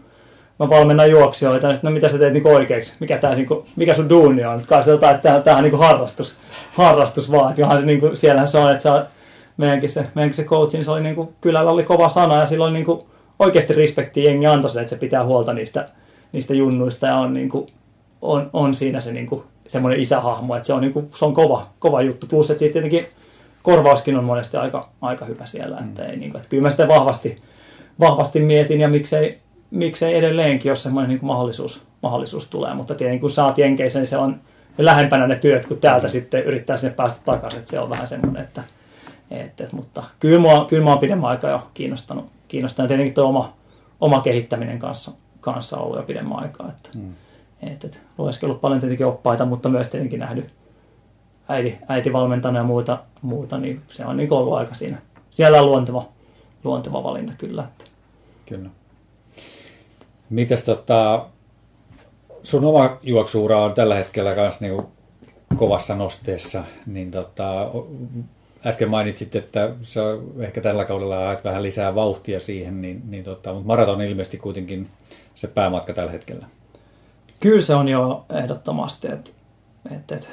mä valmennan juoksijoita, niin no mitä sä teet niinku oikeaksi, mikä, tää, niinku, mikä sun duuni on, kai se jotain, että tämähän on niinku harrastus, harrastus vaan, että se niinku, siellähän se on, että sä meidänkin se, meidänkin se coach, niin se oli niin kuin, kylällä oli kova sana ja silloin niin kuin, oikeasti respekti jengi antoi sille, että se pitää huolta niistä, niistä junnuista ja on, niin kuin, on, on siinä se niin kuin, semmoinen isähahmo, että se on, niin kuin, se on kova, kova juttu. Plus, että siitä tietenkin korvauskin on monesti aika, aika hyvä siellä. Mm. Että, ei, niin kuin, että kyllä mä sitä vahvasti, vahvasti mietin ja miksei, miksei edelleenkin, jos semmoinen niin kuin mahdollisuus, mahdollisuus tulee. Mutta tietenkin kun saat Jenkeissä, niin se on lähempänä ne työt, kun täältä mm. sitten yrittää sinne päästä takaisin. Että se on vähän semmoinen, että, että, että mutta kyllä mua, kyllä mua on pidemmän aikaa jo kiinnostanut. kiinnostanut. Tietenkin tuo oma, oma kehittäminen kanssa, kanssa ollut jo pidemmän aikaa. Että, mm. että, että lueskellut paljon tietenkin oppaita, mutta myös tietenkin nähnyt äiti, äiti valmentanut ja muuta, muuta, niin se on niin ollut aika siinä. Siellä on luonteva, luonteva valinta kyllä. Että. Kyllä. Mitäs tota, sun oma juoksuura on tällä hetkellä myös niin kovassa nosteessa, niin tota, äsken mainitsit, että on ehkä tällä kaudella haet vähän lisää vauhtia siihen, niin, niin tota, mutta maraton ilmeisesti kuitenkin se päämatka tällä hetkellä. Kyllä se on jo ehdottomasti, että et, et,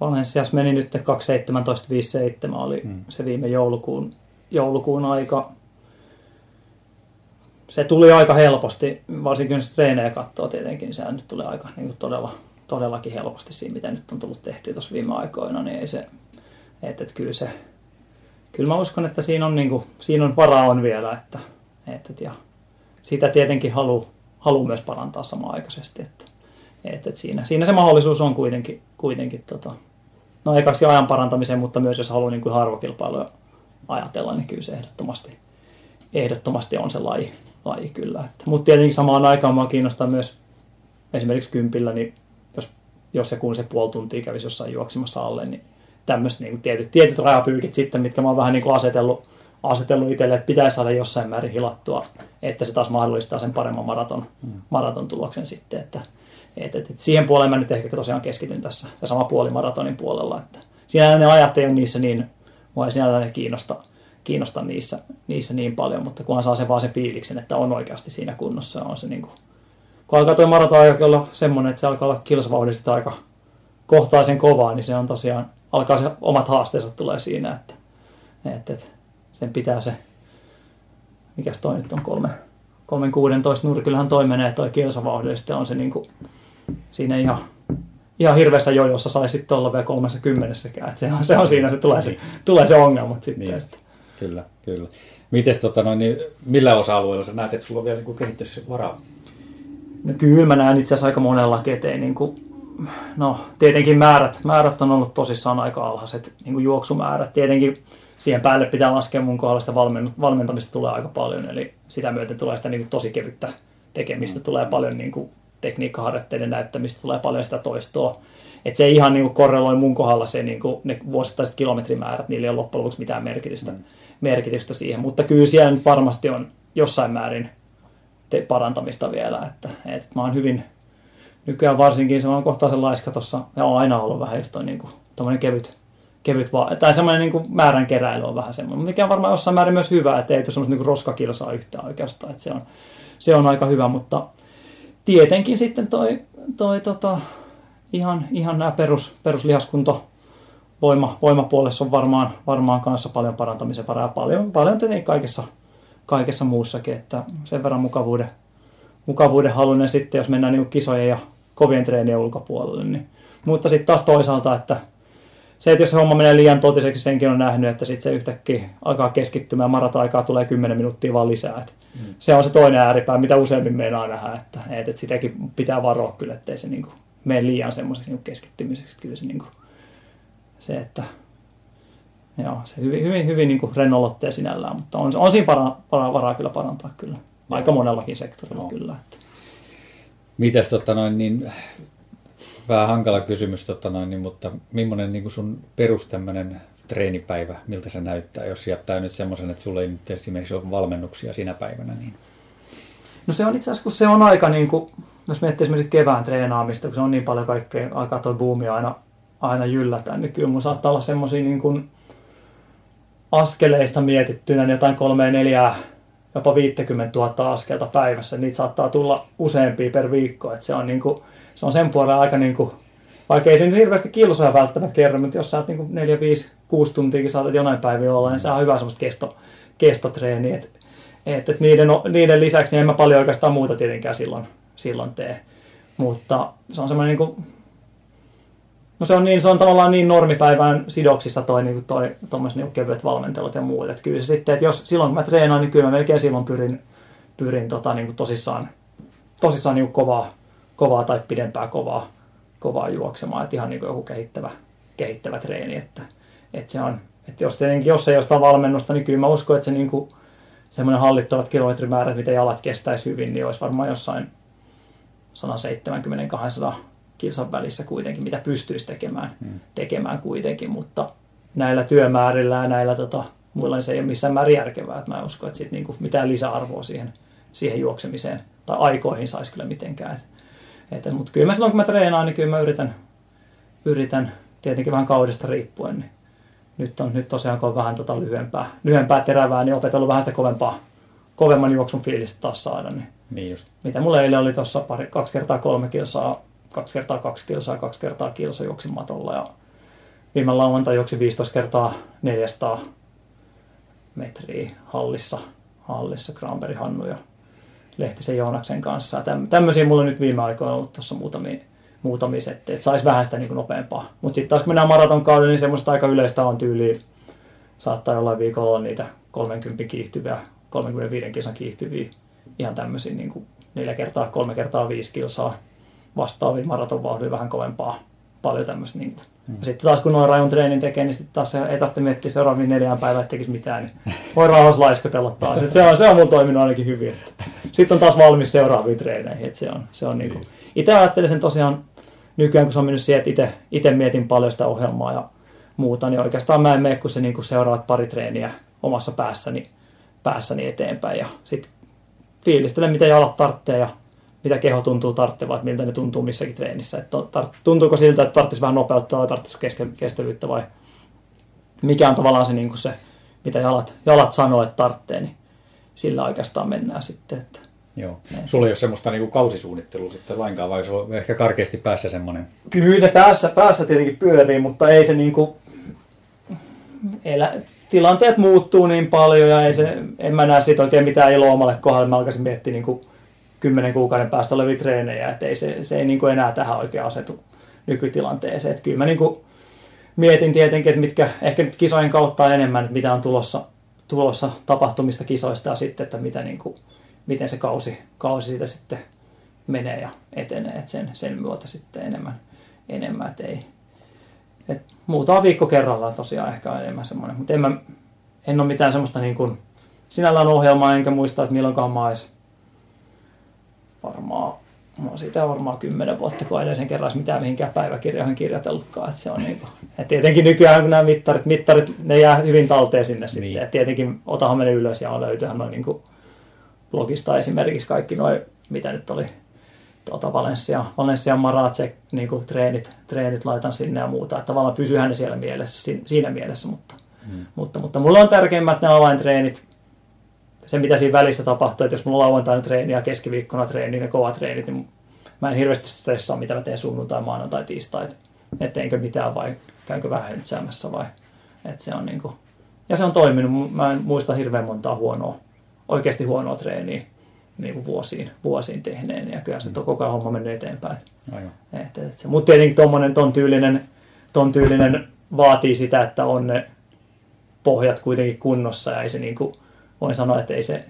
Valensiassa meni nyt 2.17.57 oli mm. se viime joulukuun, joulukuun aika. Se tuli aika helposti, varsinkin jos treenejä katsoo tietenkin, se nyt tulee aika niin kuin todella, todellakin helposti siinä, mitä nyt on tullut tehtyä tuossa viime aikoina, niin ei se, että, että kyllä se, kyllä mä uskon, että siinä on, niin kuin, siinä on varaa on vielä, että, että, ja sitä tietenkin haluaa halu myös parantaa samaaikaisesti, että, että, että siinä, siinä se mahdollisuus on kuitenkin, kuitenkin tota, no ekaksi ajan parantamiseen, mutta myös jos haluaa niin kuin harvokilpailuja ajatella, niin kyllä se ehdottomasti, ehdottomasti on se laji, laji kyllä. Mutta tietenkin samaan aikaan mua kiinnostaa myös esimerkiksi kympillä, niin jos, jos ja kun se puoli tuntia kävisi jossain juoksimassa alle, niin tämmöiset niin tietyt, tietyt rajapyykit sitten, mitkä mä oon vähän niin kuin asetellut, asetellut itselle, että pitäisi saada jossain määrin hilattua, että se taas mahdollistaa sen paremman maraton, mm. maraton tuloksen sitten, että, et, et, et siihen puoleen mä nyt ehkä tosiaan keskityn tässä ja sama puoli maratonin puolella. Että siinä ne ajat ei ole niissä niin, mua ei sinällään kiinnosta, kiinnosta niissä, niissä niin paljon, mutta kunhan saa sen vaan sen fiiliksen, että on oikeasti siinä kunnossa, on se niin kuin, kun alkaa tuo maraton olla semmoinen, että se alkaa olla kilsavauhdista aika kohtaisen kovaa, niin se on tosiaan, alkaa se omat haasteensa tulee siinä, että, että, että sen pitää se, mikäs toi nyt on kolme, 316 nurkillahan toi menee toi kilsavauhdista, on se niin kuin, siinä ihan, ihan hirveässä jojossa sai sitten olla vielä 30 Se on, se on siinä, se tulee se, tulee se ongelma sitten. Niin. Kyllä, kyllä. Mites, tota, noin, niin, millä osa-alueella sä näet, että sulla on vielä niin kehitysvaraa? No kyllä mä näen itse asiassa aika monella keteen. Niin kuin, no tietenkin määrät, määrät on ollut tosissaan aika alhaiset, niin kuin juoksumäärät. Tietenkin siihen päälle pitää laskea mun kohdalla sitä valmentamista tulee aika paljon, eli sitä myöten tulee sitä niin kuin tosi kevyttä tekemistä, mm. tulee paljon niin kuin tekniikkaharjoitteiden näyttämistä, tulee paljon sitä toistoa. Et se ei ihan niin kuin korreloi mun kohdalla se, niin kuin, ne vuosittaiset kilometrimäärät, niillä ei ole loppujen lopuksi mitään merkitystä, mm. merkitystä siihen. Mutta kyllä siellä nyt varmasti on jossain määrin te- parantamista vielä. Että, et mä oon hyvin, nykyään varsinkin se on kohtaisen laiska tuossa, ja on aina ollut vähän just toi niin kuin, kevyt, kevyt va- tai semmoinen niin määrän keräily on vähän semmoinen, mikä on varmaan jossain määrin myös hyvä, että ei ole semmoista niin roskakilsaa yhtään oikeastaan, että se on, se on aika hyvä, mutta tietenkin sitten toi, toi tota, ihan, ihan nämä perus, peruslihaskunto voima, voimapuolessa on varmaan, varmaan kanssa paljon parantamisen varaa. Paljon, paljon tietenkin kaikessa, kaikessa muussakin, että sen verran mukavuuden, mukavuuden halunen sitten, jos mennään niin kisojen ja kovien treenien ulkopuolelle. Niin. Mutta sitten taas toisaalta, että se, että jos se homma menee liian totiseksi, senkin on nähnyt, että sitten se yhtäkkiä alkaa keskittymään, marata-aikaa tulee 10 minuuttia vaan lisää. Että mm. Se on se toinen ääripää, mitä useammin meinaa nähdä, että, että, että sitäkin pitää varoa kyllä, ettei se niin kuin, mene liian semmoiseksi niin keskittymiseksi. Kyllä se, niin kuin, se että joo, se hyvin, hyvin, hyvin niin rennolotteen sinällään, mutta on, on siinä para, para, varaa kyllä parantaa kyllä. Aika monellakin sektorilla no. kyllä. Että. Mites tota noin, niin vähän hankala kysymys, tota noin, niin, mutta millainen niin sun perus treenipäivä, miltä se näyttää, jos jättää nyt semmoisen, että sulla ei nyt esimerkiksi ole valmennuksia sinä päivänä? Niin... No se on itse asiassa, kun se on aika, niin kuin, jos miettii esimerkiksi kevään treenaamista, kun se on niin paljon kaikkea, aikaa tuo buumi aina, aina yllätä, niin kyllä mun saattaa olla semmoisia niin kuin askeleista mietittynä niin jotain kolmea, neljää, jopa 50 000 askelta päivässä. Niitä saattaa tulla useampia per viikko, että se on niin kuin, se on sen puolella aika niin kuin vaikka ei se nyt hirveästi kilsoja välttämättä kerro, mutta jos sä oot niin 4, 5, 6 tuntiakin saatat jonain päivänä olla, niin se on hyvä semmoista kesto, kestotreeniä. Et, et, et niiden, niiden lisäksi niin en mä paljon oikeastaan muuta tietenkään silloin, silloin tee. Mutta se on semmoinen niin kuin, No se on, niin, se on tavallaan niin normipäivän sidoksissa toi, niin toi niin kevyet valmentelut ja muut. Et kyllä se sitten, että jos silloin kun mä treenaan, niin kyllä mä melkein silloin pyrin, pyrin tota, niin kuin tosissaan, tosissaan niin kovaa, kovaa tai pidempää kovaa, kovaa juoksemaan. Että ihan niin kuin joku kehittävä, kehittävä treeni. Että, että se on, että jos, tietenkin, jos ei jostain valmennusta, niin kyllä mä uskon, että se niin kuin, semmoinen hallittavat kilometrimäärät, mitä jalat kestäisi hyvin, niin olisi varmaan jossain 170-200 kilsan välissä kuitenkin, mitä pystyisi tekemään, hmm. tekemään kuitenkin, mutta näillä työmäärillä ja näillä tota, muilla niin se ei ole missään määrin järkevää. Että mä en usko, että sit niinku mitään lisäarvoa siihen, siihen juoksemiseen tai aikoihin saisi kyllä mitenkään. Et, et, mutta kyllä mä silloin, kun mä treenaan, niin kyllä mä yritän, yritän tietenkin vähän kaudesta riippuen, niin nyt on nyt tosiaan, kun on vähän tota lyhyempää, lyhyempää terävää, niin opetellut vähän sitä kovempaa, kovemman juoksun fiilistä taas saada. Niin, niin just. Mitä mulla eilen oli tuossa pari, kaksi kertaa kolme kilsaa kaksi kertaa kaksi kilsaa, kaksi kertaa kilsa juoksin matolla ja viime lauantai juoksi 15 kertaa 400 metriä hallissa, hallissa Granberg Hannu ja Lehtisen Joonaksen kanssa. tämmöisiä mulla nyt viime aikoina ollut tuossa muutamia, muutamia settejä, että saisi vähän sitä niin kuin nopeampaa. Mutta sitten taas kun mennään maratonkaudelle, niin semmoista aika yleistä on tyyliin, saattaa jollain viikolla olla niitä 30 kiihtyviä, 35 kisan kiihtyviä, ihan tämmöisiä niin kuin 4 kertaa, 3 kertaa 5 kilsaa vastaavia maratonvauhdia vähän kovempaa. Paljon tämmöistä. Niin mm. Sitten taas kun noin rajon treenin tekee, niin sitten taas ei tarvitse miettiä seuraaviin neljään päivään, että tekisi mitään, niin voi rauhassa laiskotella taas. Et se, on, se on mulla toiminut ainakin hyvin. Sitten on taas valmis seuraaviin treeneihin. Et se on, se on niin kuin, itse ajattelin sen tosiaan nykyään, kun se on mennyt siihen, että itse mietin paljon sitä ohjelmaa ja muuta, niin oikeastaan mä en mene, kun se niin kuin seuraavat pari treeniä omassa päässäni, päässäni eteenpäin. Ja sitten fiilistelen, mitä jalat tarvitsee ja mitä keho tuntuu tarttevaa, että miltä ne tuntuu missäkin treenissä. Että tuntuuko siltä, että tarvitsisi vähän nopeuttaa vai tarvitsisi kestävyyttä vai mikä on tavallaan se, niin kuin se mitä jalat, jalat sanoo, että tarvitsee, niin sillä oikeastaan mennään sitten. Että Joo. Sulla ei ole semmoista niin kuin kausisuunnittelua sitten lainkaan, vai sulla on ehkä karkeasti päässä semmoinen? Kyllä ne päässä, päässä tietenkin pyörii, mutta ei se niin kuin, elä, tilanteet muuttuu niin paljon ja ei se, en mä näe siitä oikein mitään iloa omalle kohdalle. Mä alkaisin miettiä niin kuin kymmenen kuukauden päästä olevia treenejä, että ei se, se ei niin kuin enää tähän oikein asetu nykytilanteeseen. Että kyllä mä niin kuin mietin tietenkin, että mitkä ehkä nyt kisojen kautta enemmän, että mitä on tulossa, tulossa tapahtumista kisoista ja sitten, että mitä niin kuin, miten se kausi, kausi siitä sitten menee ja etenee, että sen, sen myötä sitten enemmän, enemmän että ei, et muutama viikko kerrallaan tosiaan ehkä enemmän semmoinen, mutta en, mä, en ole mitään semmoista niin kuin, sinällään ohjelmaa, enkä muista, että milloinkaan mä olisin varmaan No siitä varmaan kymmenen vuotta, kun edellisen kerran mitään mihinkään päiväkirjoihin kirjoitellutkaan. Että se on niin kuin, että tietenkin nykyään kun nämä mittarit, mittarit, ne jää hyvin talteen sinne niin. sitten. Et tietenkin otahan ne ylös ja löytyyhän noin niin kuin blogista esimerkiksi kaikki noin, mitä nyt oli, tuota Valencia, Valencia Maratse niin kuin treenit, treenit laitan sinne ja muuta. Että tavallaan pysyyhän ne siellä mielessä, siinä mielessä, mutta, hmm. mutta, mutta mulla on tärkeimmät ne avaintreenit, se, mitä siinä välissä tapahtuu, että jos mulla on lauantaina treeni ja keskiviikkona treeni ja kova treenit, niin mä en hirveästi stressaa, mitä mä teen sunnuntai, maanantai, tiistai, että et teinkö mitään vai käynkö vähän itsäämässä vai, että se on niinku, ja se on toiminut, mä en muista hirveän montaa huonoa, oikeasti huonoa treeniä niin kuin vuosiin, vuosiin tehneen, ja kyllä se on koko ajan homma mennyt eteenpäin. Et, et, mutta tietenkin tuommoinen ton tyylinen, ton tyylinen vaatii sitä, että on ne pohjat kuitenkin kunnossa, ja ei se niin kuin, voin sanoa, että ei se,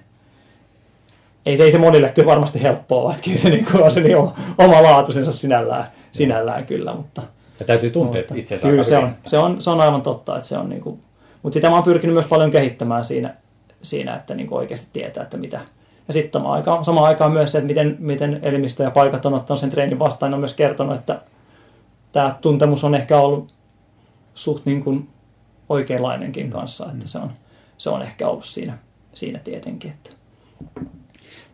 ei se, ei se monille kyllä varmasti helppoa, että kyllä se niin kuin on se niin oma laatuisensa sinällään, sinällään kyllä, mutta... Ja täytyy tuntea mutta, itsensä Kyllä se on, se, on, se on aivan totta, että se on niin kuin, mutta sitä mä oon pyrkinyt myös paljon kehittämään siinä, siinä että niin kuin oikeasti tietää, että mitä. Ja sitten samaan aikaan, samaan aikaan myös se, että miten, miten elimistö ja paikat on ottanut sen treenin vastaan, on myös kertonut, että tämä tuntemus on ehkä ollut suht niin kuin oikeanlainenkin mm. kanssa, että se on, se on ehkä ollut siinä siinä tietenkin. Että.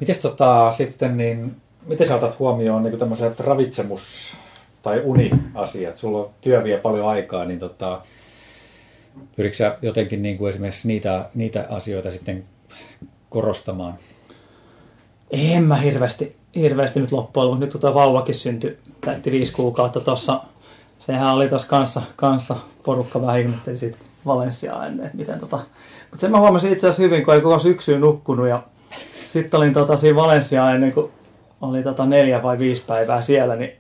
Miten tota, sitten, niin, miten sä otat huomioon niin tämmöiset ravitsemus- tai uniasiat? Sulla on työ vie paljon aikaa, niin tota, pyritkö sä jotenkin niin kuin esimerkiksi niitä, niitä asioita sitten korostamaan? En mä hirveästi, hirveästi nyt loppujen lopuksi. Nyt kun tuo vauvakin syntyi, täytti viisi kuukautta tuossa sehän oli tuossa kanssa, kanssa porukka vähän ihmetteli siitä Valenssiaa ennen, että miten tota... Mutta sen mä huomasin itse asiassa hyvin, kun ei koko syksyyn nukkunut ja sitten olin tota siinä Valenssiaa ennen kuin oli tota neljä vai viisi päivää siellä, niin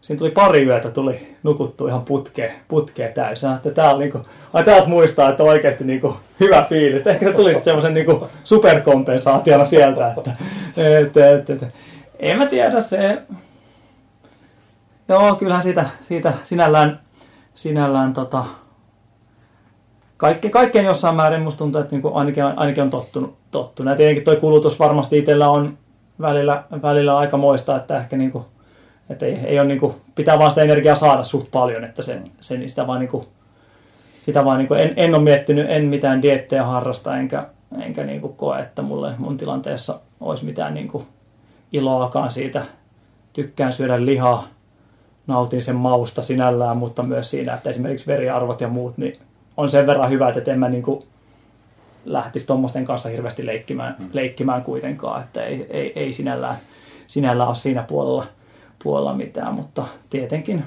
siinä tuli pari yötä, tuli nukuttu ihan putkeen, putkeen täysin. Että tää on niinku, ai täältä muistaa, että oikeasti niinku hyvä fiilis. Ehkä se tuli sitten semmoisen niinku superkompensaationa sieltä, että et, et, et, en mä tiedä se. Joo, kyllähän siitä, siitä sinällään, sinällään tota, kaikke, kaikkeen jossain määrin musta tuntuu, että niinku ainakin, ainakin on tottunut. tottunut. Ja tietenkin tuo kulutus varmasti itsellä on välillä, välillä aika moista, että ehkä niinku, että ei, ei ole niinku, pitää vaan sitä energiaa saada suht paljon, että se, se sitä vaan niinku, sitä vaan niinku, en, en ole miettinyt, en mitään diettejä harrasta, enkä, enkä niinku koe, että mulle mun tilanteessa olisi mitään niinku iloakaan siitä. Tykkään syödä lihaa, nautin sen mausta sinällään, mutta myös siinä, että esimerkiksi veriarvot ja muut, niin on sen verran hyvä, että en mä niinku lähtisi tuommoisten kanssa hirveästi leikkimään, mm. leikkimään kuitenkaan, että ei, ei, ei sinällään, sinällään ole siinä puolella, puolella mitään, mutta tietenkin,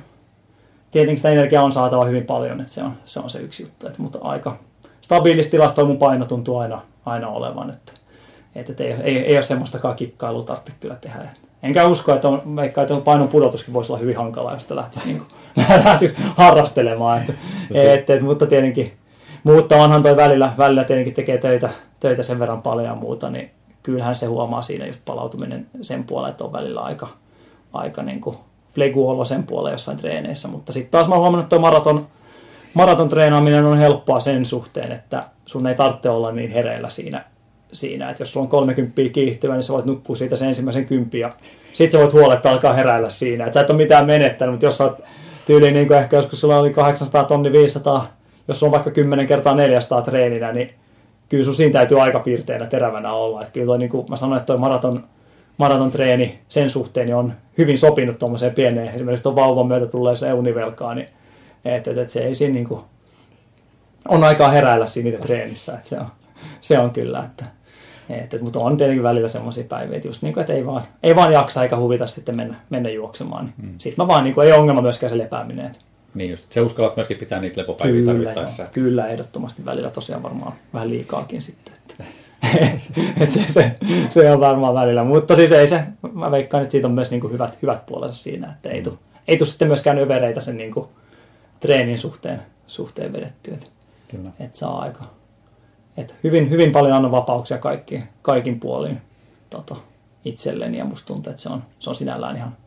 tietenkin sitä energiaa on saatava hyvin paljon, että se on se, on se yksi juttu, että, mutta aika stabiilista tilasta mun paino tuntuu aina, aina olevan, että, että, ei, ei, ei ole semmoistakaan kikkailua tarvitse kyllä tehdä. Enkä usko, että, on, että painon pudotuskin voisi olla hyvin hankalaa, jos sitä lähtisi, niin kuin, lähtisi harrastelemaan. Että, no et, et, mutta tietenkin, mutta onhan toi välillä, välillä tietenkin tekee töitä, töitä sen verran paljon ja muuta, niin kyllähän se huomaa siinä just palautuminen sen puolella, että on välillä aika, aika niin kuin flegu sen puolella jossain treeneissä. Mutta sitten taas mä oon huomannut, että tuo maraton, maraton treenaaminen on helppoa sen suhteen, että sun ei tarvitse olla niin hereillä siinä, siinä. että jos sulla on 30 kiihtyvä, niin sä voit nukkua siitä sen ensimmäisen kympi ja sitten sä voit huoletta alkaa heräillä siinä. Että sä et ole mitään menettänyt, mutta jos sä oot tyyliin niin kuin ehkä joskus sulla oli 800 tonni 500, jos on vaikka 10 kertaa 400 treeninä, niin kyllä sun siinä täytyy aika piirteinä terävänä olla. Että kyllä toi, niin kuin mä sanoin, että toi maraton, maraton treeni sen suhteen niin on hyvin sopinut tuommoiseen pieneen, esimerkiksi tuon vauvan myötä tulleeseen univelkaan, niin että, että, että se ei siinä niin kuin, on aikaa heräillä siinä treenissä, että se on, se on kyllä, että, että, mutta on tietenkin välillä semmoisia päiviä, että, just niin kuin, että ei, vaan, ei vaan jaksa eikä huvita sitten mennä, mennä juoksemaan. Niin mm. Sitten mä vaan, niin kuin, ei ongelma myöskään se lepääminen. Että. Niin just, se uskallat myöskin pitää niitä lepopäiviä kyllä, tarvittaessa. Joo, kyllä, ehdottomasti välillä tosiaan varmaan vähän liikaakin sitten. Että. et se, se, se, on varmaan välillä, mutta siis ei se, mä veikkaan, että siitä on myös niin kuin hyvät, hyvät puolensa siinä, että ei tule ei tule sitten myöskään övereitä sen niin kuin treenin suhteen, suhteen vedettyä. Että, Kyllä. että saa aika, et hyvin, hyvin paljon annan vapauksia kaikki, kaikin puolin tota, itselleni ja musta tuntuu, että se on, se on sinällään ihan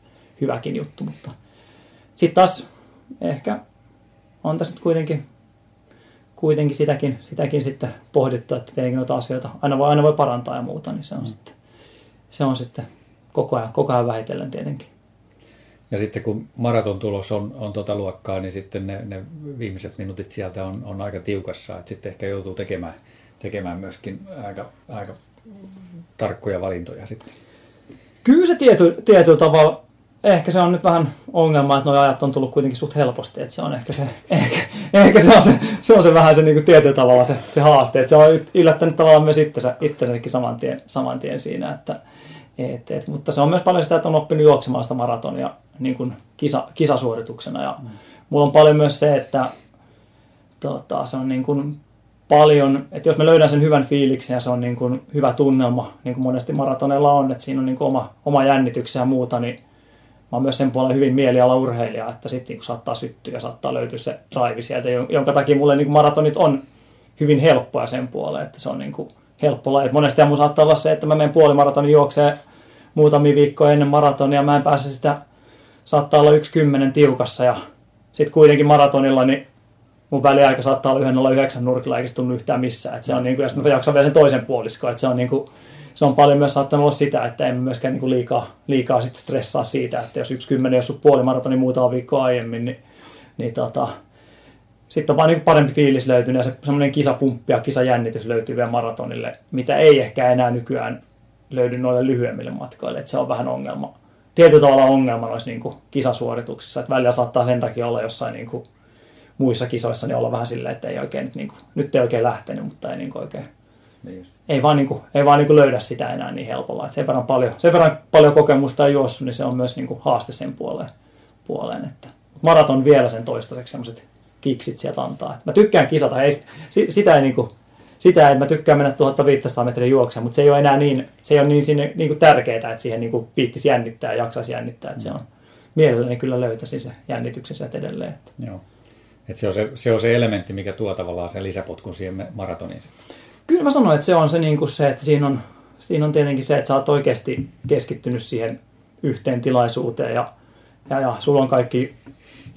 hyväkin juttu, mutta sitten taas ehkä on tässä nyt kuitenkin, kuitenkin sitäkin, sitäkin sitten pohdittu, että tietenkin noita asioita aina voi, aina voi parantaa ja muuta, niin se on, mm. sitten, se on sitten koko ajan, koko ajan vähitellen tietenkin. Ja sitten kun maraton tulos on, on tota luokkaa, niin sitten ne, ne viimeiset minuutit sieltä on, on aika tiukassa, että sitten ehkä joutuu tekemään – tekemään myöskin aika, aika tarkkoja valintoja sitten. Kyllä se tiety, tietyllä tavalla, ehkä se on nyt vähän ongelma, että nuo ajat on tullut kuitenkin suht helposti, että se on ehkä se, ehkä, ehkä se, on se, se, on se vähän se niin kuin tietyllä tavalla se, se haaste, että se on yllättänyt tavallaan myös itsensä, itsensäkin saman tien, saman tien siinä, että et, et, mutta se on myös paljon sitä, että on oppinut juoksemaan sitä maratonia niin kuin kisa, kisasuorituksena ja mm. mulla on paljon myös se, että tota, se on niin kuin paljon, että jos me löydän sen hyvän fiiliksen ja se on niin kuin hyvä tunnelma, niin kuin monesti maratonella on, että siinä on niin kuin oma, oma jännityksiä ja muuta, niin mä oon myös sen puolella hyvin mielialaurheilija, että sitten niin saattaa syttyä ja saattaa löytyä se drive sieltä, jonka takia mulle niin kuin maratonit on hyvin helppoja sen puolella, että se on niin kuin helppo laji. Monesti mun saattaa olla se, että mä menen puolimaratonin juokseen muutamia viikkoja ennen maratonia, mä en pääse sitä, saattaa olla yksi kymmenen tiukassa ja sitten kuitenkin maratonilla niin mun väliaika saattaa olla 1.09 nurkilla eikä se tunnu yhtään missään. Et se on niin kuin, jos mä jaksan vielä sen toisen puoliskon, että se on niin kuin, se on paljon myös saattanut olla sitä, että emme myöskään niin liikaa, liikaa sit stressaa siitä, että jos yksi kymmenen, jos sun puolimaratoni muutama viikko aiemmin, niin, niin tota, sitten on vaan niin parempi fiilis löytynyt ja se, semmoinen kisapumppi ja kisajännitys löytyy vielä maratonille, mitä ei ehkä enää nykyään löydy noille lyhyemmille matkoille, että se on vähän ongelma. Tietyllä tavalla ongelma noissa niin kuin kisasuorituksissa, että välillä saattaa sen takia olla jossain niin kuin muissa kisoissa niin olla vähän silleen, että ei oikein nyt, niin kuin, nyt ei oikein lähtenyt, mutta ei niin kuin oikein, niin ei vaan, niin kuin, ei vaan niin kuin löydä sitä enää niin helpolla. Että sen, verran paljon, sen verran paljon kokemusta on juossut, niin se on myös niin kuin haaste sen puoleen. puoleen että, maraton vielä sen toistaiseksi semmoiset kiksit sieltä antaa. Et mä tykkään kisata, ei, sitä ei niinku, sitä, että mä tykkään mennä 1500 metriä juoksemaan, mutta se ei ole enää niin, se ei ole niin, sinne, niin kuin tärkeää, että siihen niin kuin piittisi jännittää ja jaksaisi jännittää. Että se on, mielelläni kyllä löytäisi se jännityksen sieltä edelleen. Joo. Et se, on se, se on se elementti, mikä tuo tavallaan sen lisäpotkun siihen maratoniin sitten. Kyllä mä sanoin, että se on se, niin kuin se että siinä on, siinä on tietenkin se, että sä oot oikeasti keskittynyt siihen yhteen tilaisuuteen ja, ja, ja sulla on kaikki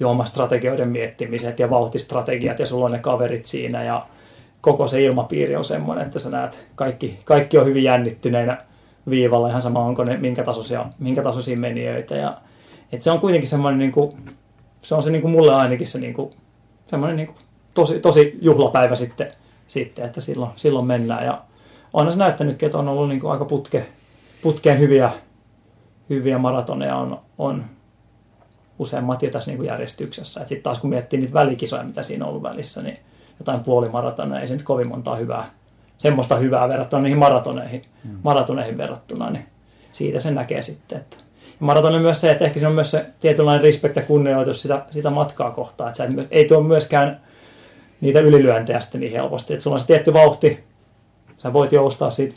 juomastrategioiden miettimiset ja vauhtistrategiat ja sulla on ne kaverit siinä ja koko se ilmapiiri on semmoinen, että sä näet, kaikki, kaikki on hyvin jännittyneinä viivalla, ihan sama onko ne minkä tasoisia, minkä tasoisia menijöitä. Ja, et se on kuitenkin semmoinen, niin kuin, se on se niin kuin mulle ainakin se niin kuin, semmoinen niin kuin, tosi, tosi juhlapäivä sitten, sitten, että silloin, silloin mennään. Ja onhan se näyttänytkin, että on ollut niin kuin aika putke, putkeen hyviä, hyviä maratoneja on, on useammat jo tässä niin kuin järjestyksessä. Sitten taas kun miettii niitä välikisoja, mitä siinä on ollut välissä, niin jotain puolimaratoneja, ei se nyt kovin montaa hyvää, semmoista hyvää verrattuna niihin maratoneihin, mm. maratoneihin verrattuna, niin siitä se näkee sitten. Että. Maraton on myös se, että ehkä se on myös se tietynlainen respekt ja kunnioitus sitä, sitä matkaa kohtaan, että sä et, ei tuo myöskään niitä ylilyöntejä sitten niin helposti, että sulla on se tietty vauhti, sä voit joustaa siitä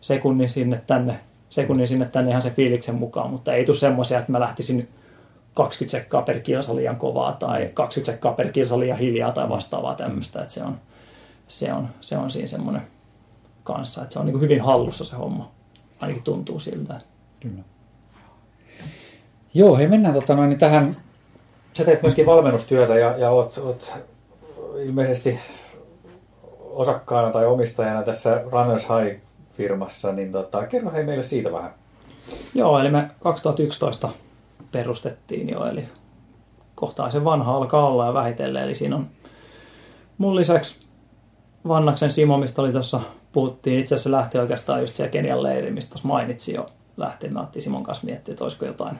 sekunnin sinne tänne, sekunnin sinne tänne ihan se fiiliksen mukaan, mutta ei tule semmoisia, että mä lähtisin 20 sekkaa per kilsa liian kovaa tai 20 sekkaa per kilsa liian hiljaa tai vastaavaa tämmöistä. Että se, on, se, on, se on siinä semmoinen kanssa, että se on niin hyvin hallussa se homma. Ainakin tuntuu siltä. Kyllä. Joo, hei mennään tota noin, niin tähän. Sä teet myöskin valmennustyötä ja, ja oot, oot ilmeisesti osakkaana tai omistajana tässä Runners High-firmassa, niin tota, kerro hei meille siitä vähän. Joo, eli me 2011 perustettiin jo, eli kohtaa se vanha alkaa olla ja vähitellen. Eli siinä on mun lisäksi Vannaksen Simo, mistä oli tuossa puhuttiin, itse asiassa lähti oikeastaan just siellä Kenian leiri, mistä mainitsin jo lähti. Mä Simon kanssa miettiä, että olisiko jotain,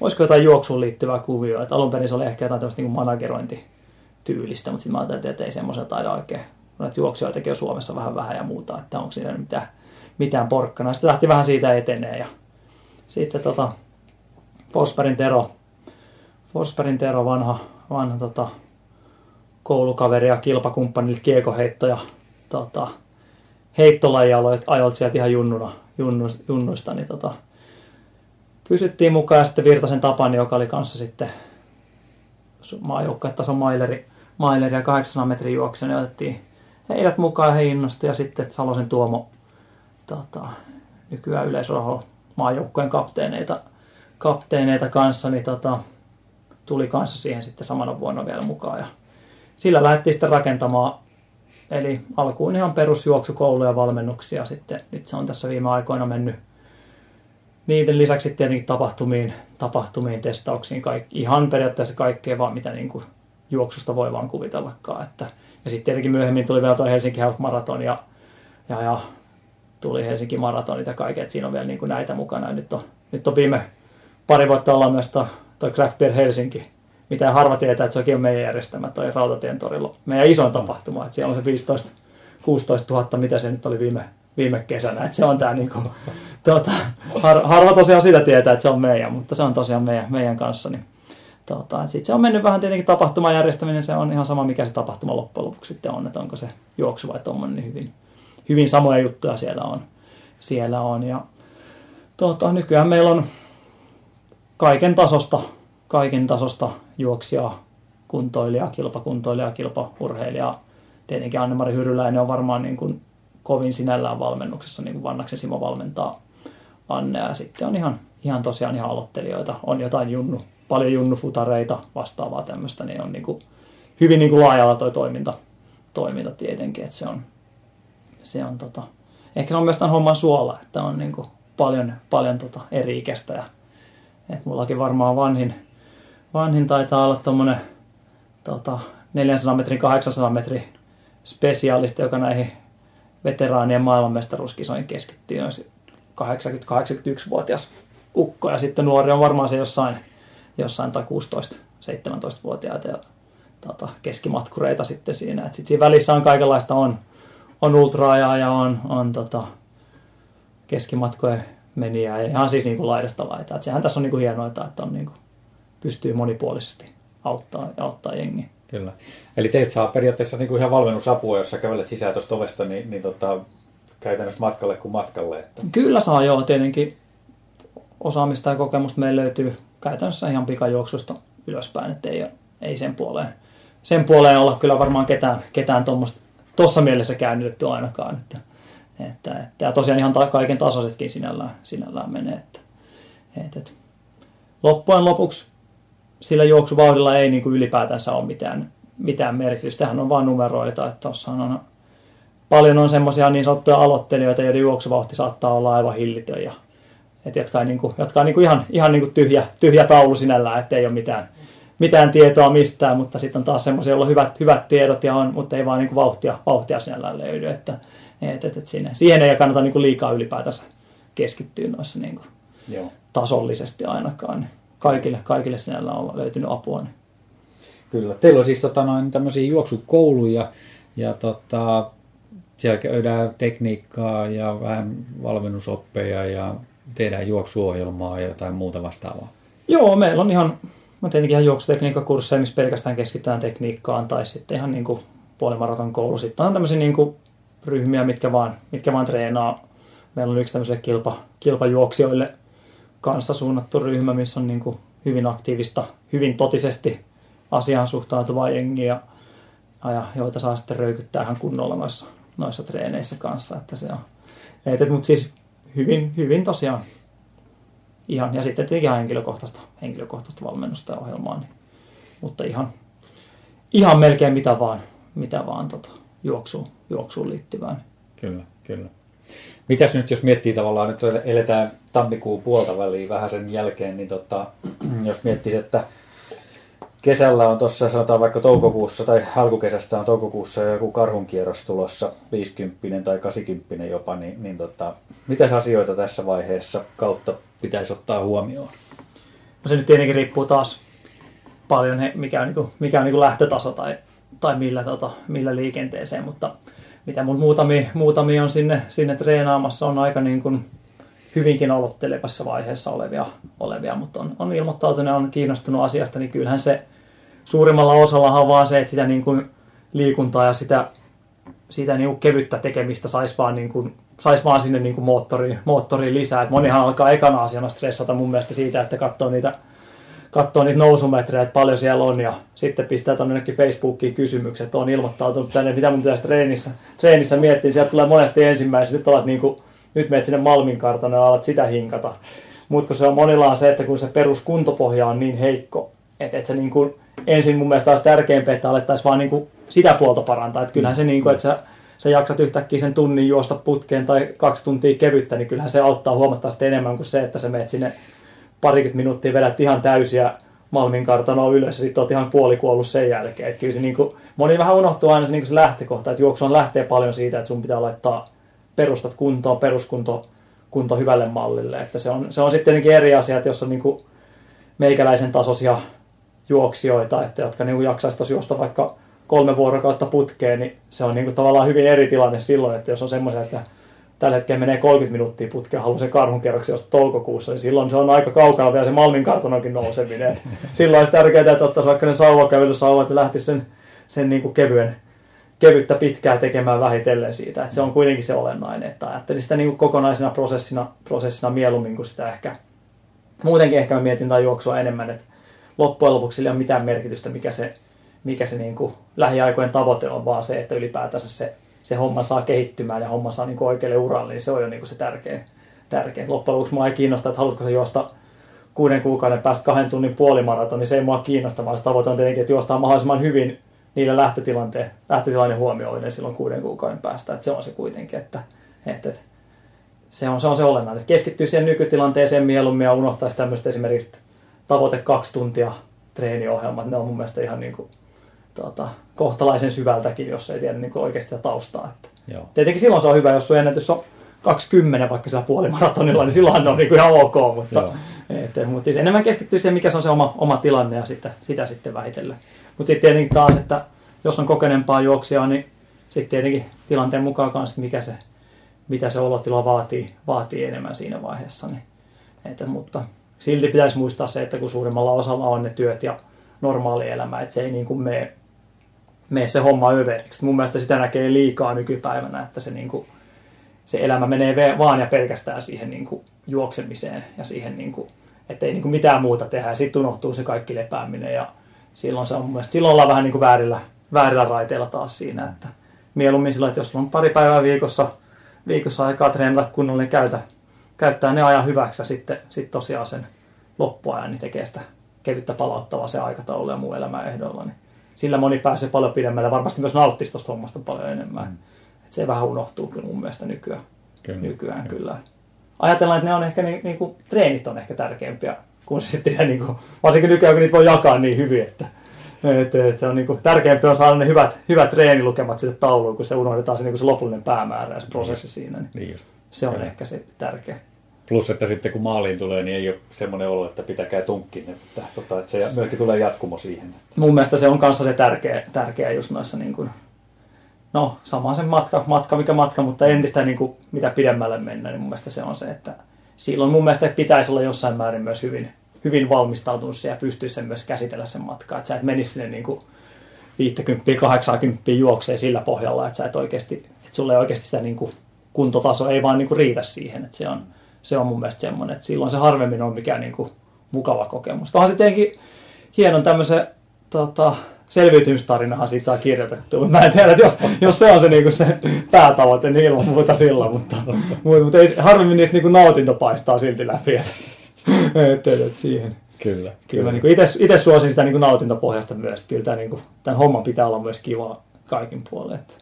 olisiko jotain juoksuun liittyvää kuvioa. Että alun perin se oli ehkä jotain tämmöistä niin managerointityylistä, mutta sitten mä ajattelin, että ei semmoisen taida oikein. Näitä juoksijoitakin on Suomessa vähän vähän ja muuta, että onko siinä mitään, mitään porkkana. Sitten lähti vähän siitä etenee ja sitten tota, Forsbergin Tero, Forsbergin Tero vanha, vanha tota, koulukaveri ja kilpakumppani kiekoheitto ja tota, heittolaji ajoit sieltä ihan junnuna, junnu, junnuista, niin tota, pysyttiin mukaan ja sitten Virtasen Tapani, joka oli kanssa sitten maajoukkuetason maileri, maileri ja 800 metrin juoksu, niin otettiin heidät mukaan he innostui ja sitten Salosen Tuomo tota, nykyään yleisraho maajoukkojen kapteeneita kapteeneita kanssa, niin tota, tuli kanssa siihen sitten samana vuonna vielä mukaan. Ja sillä lähdettiin sitten rakentamaan, eli alkuun ihan perusjuoksukouluja ja valmennuksia. Sitten nyt se on tässä viime aikoina mennyt niiden lisäksi tietenkin tapahtumiin, tapahtumiin testauksiin, kaikki, ihan periaatteessa kaikkea vaan mitä niin kuin juoksusta voi vaan kuvitellakaan. Että, ja sitten tietenkin myöhemmin tuli vielä tuo Helsinki Health Marathon ja, ja, ja tuli Helsinki Maratonit ja kaikkea, että siinä on vielä niin kuin näitä mukana. Ja nyt on, nyt on viime pari vuotta ollaan myös tuo Craft Beer Helsinki, mitä harva tietää, että se on meidän järjestämä toi Rautatien torilla. Meidän isoin tapahtuma, että siellä on se 15 16 000, mitä se nyt oli viime, viime kesänä. Että se on tämä niinku, tuota, har, harva tosiaan sitä tietää, että se on meidän, mutta se on tosiaan meidän, meidän kanssa. Niin, tuota, sitten se on mennyt vähän tietenkin tapahtuman järjestäminen, se on ihan sama mikä se tapahtuma loppujen lopuksi sitten on, että onko se juoksu vai tuommoinen, niin hyvin, hyvin samoja juttuja siellä on. Siellä on ja tuota, nykyään meillä on kaiken tasosta, kaiken tasosta juoksija, kuntoilija, kilpakuntoilija, kilpaurheilija. Tietenkin Anne-Mari Hyryläinen on varmaan niin kuin kovin sinällään valmennuksessa, niin kuin Vannaksen Simo valmentaa Anne. Ja sitten on ihan, ihan tosiaan ihan aloittelijoita. On jotain junnu, paljon junnufutareita, vastaavaa tämmöistä, niin on niin kuin, hyvin niin kuin laajalla toi toiminta, toiminta tietenkin, että se on, se on tota, ehkä se on myös tämän homman suola, että on niin kuin paljon, paljon tota eri-ikäistä ja et mullakin varmaan vanhin, vanhin taitaa olla tuommoinen tota, 400 metrin, 800 metrin spesiaalisti, joka näihin veteraanien maailmanmestaruuskisoihin keskittyy. 80-81-vuotias ukko ja sitten nuori on varmaan se jossain, jossain tai 16-17-vuotiaita ja tota, keskimatkureita sitten siinä. Et sit siinä välissä on kaikenlaista, on, on ultraajaa ja on, on tota, keskimatkojen meni ja ihan siis niin kuin laidasta laitaa. Et sehän tässä on niin kuin hienoa, että on niin kuin, pystyy monipuolisesti auttaa, auttaa jengi. Kyllä. Eli teet saa periaatteessa niin kuin ihan valmennusapua, jos sä kävelet sisään tuosta ovesta, niin, niin tota, käytännössä matkalle kuin matkalle. Että... Kyllä saa joo, tietenkin osaamista ja kokemusta meillä löytyy käytännössä ihan pikajuoksusta ylöspäin, että ei, ei sen puoleen, sen puoleen olla kyllä varmaan ketään, ketään tuossa mielessä käännytetty ainakaan. Että, että, että, ja tosiaan ihan kaiken tasoisetkin sinällään, sinällään menee. Että, että, että. Loppujen lopuksi sillä juoksuvauhdilla ei niin kuin ylipäätänsä ole mitään, mitään merkitystä. Sehän on vain numeroita. Että on paljon on semmoisia niin sanottuja aloittelijoita, joiden juoksuvauhti saattaa olla aivan hillitön. Ja, et jotka on, niin kuin, jotka on niin kuin ihan, ihan niin kuin tyhjä, tyhjä taulu sinällään, ettei ole mitään, mitään tietoa mistään, mutta sitten on taas semmoisia, joilla on hyvät, hyvät tiedot, ja on, mutta ei vaan niin kuin vauhtia, vauhtia sinällään löydy. Että, et, et, et siinä, siihen ei kannata niin kuin liikaa ylipäätänsä keskittyä noissa niin kuin Joo. tasollisesti ainakaan. Niin kaikille, kaikille sinällä on löytynyt apua. Niin. Kyllä. Teillä on siis tota, noin tämmöisiä juoksukouluja ja tota, siellä käydään tekniikkaa ja vähän valmennusoppeja ja tehdään juoksuohjelmaa ja jotain muuta vastaavaa. Joo, meillä on ihan, on tietenkin ihan juoksutekniikkakursseja, missä pelkästään keskitytään tekniikkaan tai sitten ihan niin kuin puolimaraton koulu. Sitten on tämmöisiä niin kuin ryhmiä, mitkä vaan, mitkä vaan treenaa. Meillä on yksi tämmöiselle kilpa, kilpajuoksijoille kanssa suunnattu ryhmä, missä on niin kuin hyvin aktiivista, hyvin totisesti asiaan suhtautuvaa jengiä, ja joita saa sitten röykyttää ihan kunnolla noissa, noissa treeneissä kanssa. Että se on, et, mutta siis hyvin, hyvin tosiaan ihan, ja sitten tietenkin ihan henkilökohtaista, henkilökohtaista valmennusta ja ohjelmaa, niin, mutta ihan, ihan melkein mitä vaan, mitä vaan tota, juoksuun, juoksuun liittyvään. Kyllä, kyllä. Mitäs nyt, jos miettii tavallaan, nyt eletään tammikuun puolta väliin vähän sen jälkeen, niin tota, jos miettii, että kesällä on tuossa sanotaan vaikka toukokuussa tai alkukesästä on toukokuussa joku karhunkierros tulossa, 50 tai 80 jopa, niin, niin tota, mitä asioita tässä vaiheessa kautta pitäisi ottaa huomioon? No se nyt tietenkin riippuu taas paljon, mikä on, niin kuin, mikä on niin lähtötaso tai, tai millä, tota, millä liikenteeseen, mutta mitä mun muutamia, muutamia on sinne, sinne treenaamassa, on aika niin kuin hyvinkin aloittelevassa vaiheessa olevia, olevia mutta on, on ilmoittautunut ja on kiinnostunut asiasta, niin kyllähän se suurimmalla osalla on vaan se, että sitä niin kuin liikuntaa ja sitä, sitä niin kuin kevyttä tekemistä saisi vaan, niin kuin, sais vaan sinne niin kuin moottoriin, moottoriin lisää. Et monihan alkaa ekana asiana stressata mun mielestä siitä, että katsoo niitä katsoo niitä nousumetrejä, että paljon siellä on ja sitten pistää tuonne Facebookiin kysymykset, että on ilmoittautunut tänne, mitä mun pitäisi treenissä, treenissä miettiä. Sieltä tulee monesti ensimmäisenä, nyt alat niin kuin, nyt menet sinne Malmin kartanoon ja alat sitä hinkata. Mutta se on monilla on se, että kun se peruskuntopohja on niin heikko, että, että se niin kuin, ensin mun mielestä olisi tärkeämpää, että alettaisiin vaan niin kuin sitä puolta parantaa. Että kyllähän se, niin kuin, että sä, sä jaksat yhtäkkiä sen tunnin juosta putkeen tai kaksi tuntia kevyttä, niin kyllähän se auttaa huomattavasti enemmän kuin se, että sä menet sinne parikymmentä minuuttia vedät ihan täysiä Malmin kartanoa ylös ja sitten olet ihan puolikuollut sen jälkeen. Että kyllä se niin kuin, moni vähän unohtuu aina se, niin se lähtökohta, että juoksu on lähtee paljon siitä, että sun pitää laittaa perustat kuntoon, peruskunto kunto hyvälle mallille. Että se, on, se on sitten tietenkin eri asia, että jos on niin kuin meikäläisen tasoisia juoksijoita, että jotka niin jaksaisi juosta vaikka kolme vuorokautta putkeen, niin se on niin kuin tavallaan hyvin eri tilanne silloin, että jos on semmoisia, että tällä hetkellä menee 30 minuuttia putkeen, haluaa sen karhunkerroksen josta toukokuussa, niin silloin se on aika kaukana vielä se Malmin kartanokin nouseminen. silloin olisi tärkeää, että ottaisi vaikka ne sauvakävelysauvat ja lähtisi sen, sen niin kuin kevyen, kevyttä pitkää tekemään vähitellen siitä. Että se on kuitenkin se olennainen, että ajattelin sitä niin kuin kokonaisena prosessina, prosessina mieluummin kuin sitä ehkä. Muutenkin ehkä mä mietin tai juoksua enemmän, että loppujen lopuksi sillä ei ole mitään merkitystä, mikä se, mikä se niin kuin lähiaikojen tavoite on, vaan se, että ylipäätänsä se se homma saa kehittymään ja homma saa niin oikealle uralle, niin se on jo niin kuin se tärkein. tärkein. Loppujen lopuksi mua ei kiinnosta, että haluatko se juosta kuuden kuukauden päästä kahden tunnin puolimaraton, niin se ei mua kiinnosta, vaan se tavoite on tietenkin, että juostaan mahdollisimman hyvin niille lähtötilanteen, lähtötilanne huomioiden silloin kuuden kuukauden päästä. Että se on se kuitenkin, että, että, että se, on, se on se olennainen. Keskittyy siihen nykytilanteeseen mieluummin ja unohtaisi tämmöistä esimerkiksi tavoite kaksi tuntia treeniohjelmat. Ne on mun mielestä ihan niin kuin tuota, kohtalaisen syvältäkin, jos ei tiedä niin oikeasti sitä taustaa. Että Joo. Tietenkin silloin se on hyvä, jos sun ennätys on 20 vaikka siellä puolimaratonilla, niin silloin on niin kuin ihan ok, mutta, et, mutta siis enemmän keskittyy siihen, mikä se on se oma, oma tilanne ja sitä, sitä sitten vähitellä. Mutta sitten tietenkin taas, että jos on kokeneempaa juoksijaa, niin sitten tietenkin tilanteen mukaan kanssa, mikä se, mitä se olotila vaatii, vaatii enemmän siinä vaiheessa. Niin, että, mutta silti pitäisi muistaa se, että kun suurimmalla osalla on ne työt ja normaali elämä, että se ei niin kuin mene, mene se homma överiksi. Mun mielestä sitä näkee liikaa nykypäivänä, että se, niin kuin, se elämä menee vaan ja pelkästään siihen niin kuin juoksemiseen ja siihen, niin kuin, että ei niin kuin mitään muuta tehdä sitten unohtuu se kaikki lepääminen ja silloin, se on mun mielestä, silloin ollaan vähän niin kuin väärillä, väärillä raiteilla taas siinä, että mieluummin sillä, että jos on pari päivää viikossa, viikossa aikaa treenata kunnolla, niin käytä, käyttää ne ajan hyväksi ja sitten sit tosiaan sen loppuajan niin tekee sitä kevyttä palauttavaa se aikataulu ja muu elämä ehdoilla, niin sillä moni pääsee paljon pidemmälle. Varmasti myös nauttisi tuosta hommasta paljon enemmän. Mm. Et se vähän unohtuu kyllä mun mielestä nykyään. Kyllä. nykyään kyllä. Ajatellaan, että ne on ehkä niin, niin kuin, treenit on ehkä tärkeämpiä kuin se sitten, niin kuin, varsinkin nykyään, kun niitä voi jakaa niin hyvin, että, että, että se on niin kuin, tärkeämpi on saada ne hyvät, hyvät treenilukemat sitten tauluun, kun se unohdetaan se, niin kuin se lopullinen päämäärä ja se prosessi niin. siinä. Niin, niin just. Se on kyllä. ehkä se tärkeä. Plus, että sitten kun maaliin tulee, niin ei ole semmoinen olo, että pitäkää tunkkiin. Että, tota, että se myöskin tulee jatkumo siihen. Mun mielestä se on kanssa se tärkeä, tärkeä just noissa, niin kuin, no sama se matka, matka mikä matka, mutta entistä niin kuin, mitä pidemmälle mennä, niin mun mielestä se on se, että silloin mun mielestä pitäisi olla jossain määrin myös hyvin, hyvin valmistautunut ja pystyisi sen myös käsitellä sen matkaa. Että sä et menisi sinne niin kuin 50-80 juokseen sillä pohjalla, että sä et oikeasti, että sulle oikeasti sitä niin kuin, kuntotaso ei vaan niin kuin riitä siihen, että se on, se on mun mielestä semmoinen, että silloin se harvemmin on mikään niin kuin mukava kokemus. Onhan se tietenkin hienon tämmöisen tota, selviytymistarinahan siitä saa kirjoitettua. Mä en tiedä, että jos, jos se on se, niin kuin se päätavoite, niin ilman muuta sillä, mutta, mutta ei, harvemmin niistä niin kuin nautinto paistaa silti läpi. Että, että, että siihen. Kyllä. Kyllä, Niin itse suosin sitä niin kuin nautintopohjasta myös. Kyllä tämä, niin kuin, tämän homman pitää olla myös kiva kaikin puolin. Että.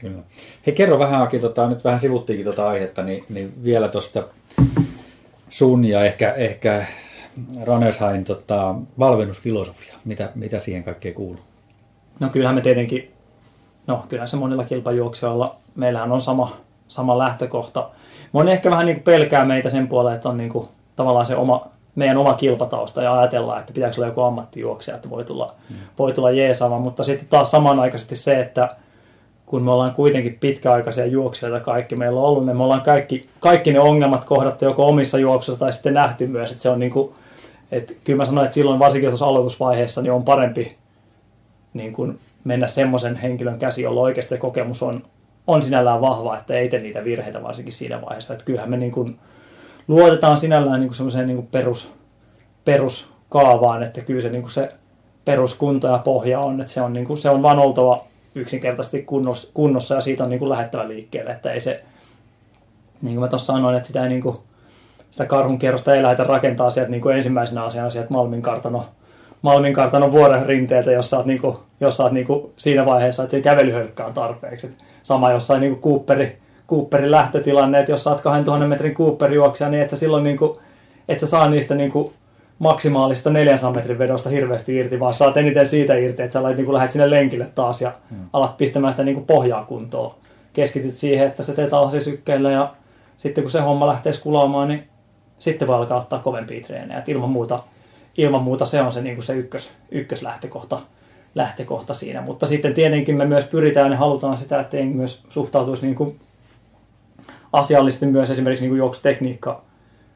Kyllä. Hei, kerro vähän, Aki, tota, nyt vähän sivuttiinkin tuota aihetta, niin, niin vielä tuosta sun ja ehkä, ehkä Ranershain tota, valmennusfilosofia. Mitä, mitä siihen kaikkeen kuuluu? No kyllähän me tietenkin, no kyllähän se monilla kilpajuoksijoilla, meillähän on sama, sama lähtökohta. Moni ehkä vähän niin kuin pelkää meitä sen puolella, että on niin kuin, tavallaan se oma, meidän oma kilpatausta ja ajatellaan, että pitääkö olla joku ammattijuoksija, että voi tulla, mm. voi tulla jeesaava, mutta sitten taas samanaikaisesti se, että kun me ollaan kuitenkin pitkäaikaisia juoksijoita kaikki, meillä on ollut ne, me ollaan kaikki, kaikki ne ongelmat kohdattu joko omissa juoksuissa tai sitten nähty myös, että se on niin kuin, että kyllä mä sanoin, että silloin varsinkin tuossa aloitusvaiheessa niin on parempi niin kuin mennä semmoisen henkilön käsi, jolla oikeasti se kokemus on, on sinällään vahva, että ei tee niitä virheitä varsinkin siinä vaiheessa. Että kyllähän me niin kuin luotetaan sinällään niin kuin semmoiseen niin kuin perus, peruskaavaan, että kyllä se, niin kuin se peruskunto ja pohja on, että se on, niin kuin, se on vaan oltava yksinkertaisesti kunnossa, kunnossa ja siitä on niin kuin lähettävä liikkeelle, että ei se, niin kuin mä tuossa sanoin, että sitä, ei niin kuin, sitä karhun kierrosta ei lähdetä rakentaa sieltä niin kuin ensimmäisenä asiana sieltä Malmin kartano, Malmin kartanon vuoren rinteeltä, jos sä oot, niin kuin, jos sä oot niin kuin siinä vaiheessa, että se kävelyhölkkä on tarpeeksi. Et sama jossain niin kuin Cooperi, Cooperin lähtötilanne, että jos sä oot 2000 metrin Cooper juoksija, niin et sä silloin niin kuin, et sä saa niistä niin kuin maksimaalista 400 metrin vedosta hirveästi irti, vaan saat eniten siitä irti, että sä lait, niin lähdet sinne lenkille taas ja hmm. alat pistämään sitä niin kuin pohjaa kuntoon. Keskityt siihen, että sä teet sykkeillä ja sitten kun se homma lähtee skulaamaan, niin sitten voi alkaa ottaa kovempia treenejä. Et ilman, muuta, ilman muuta se on se, niin kuin se ykkös, ykköslähtökohta lähtökohta siinä. Mutta sitten tietenkin me myös pyritään ja halutaan sitä, että myös suhtautuisi niin kuin asiallisesti myös esimerkiksi niin kuin juoksutekniikka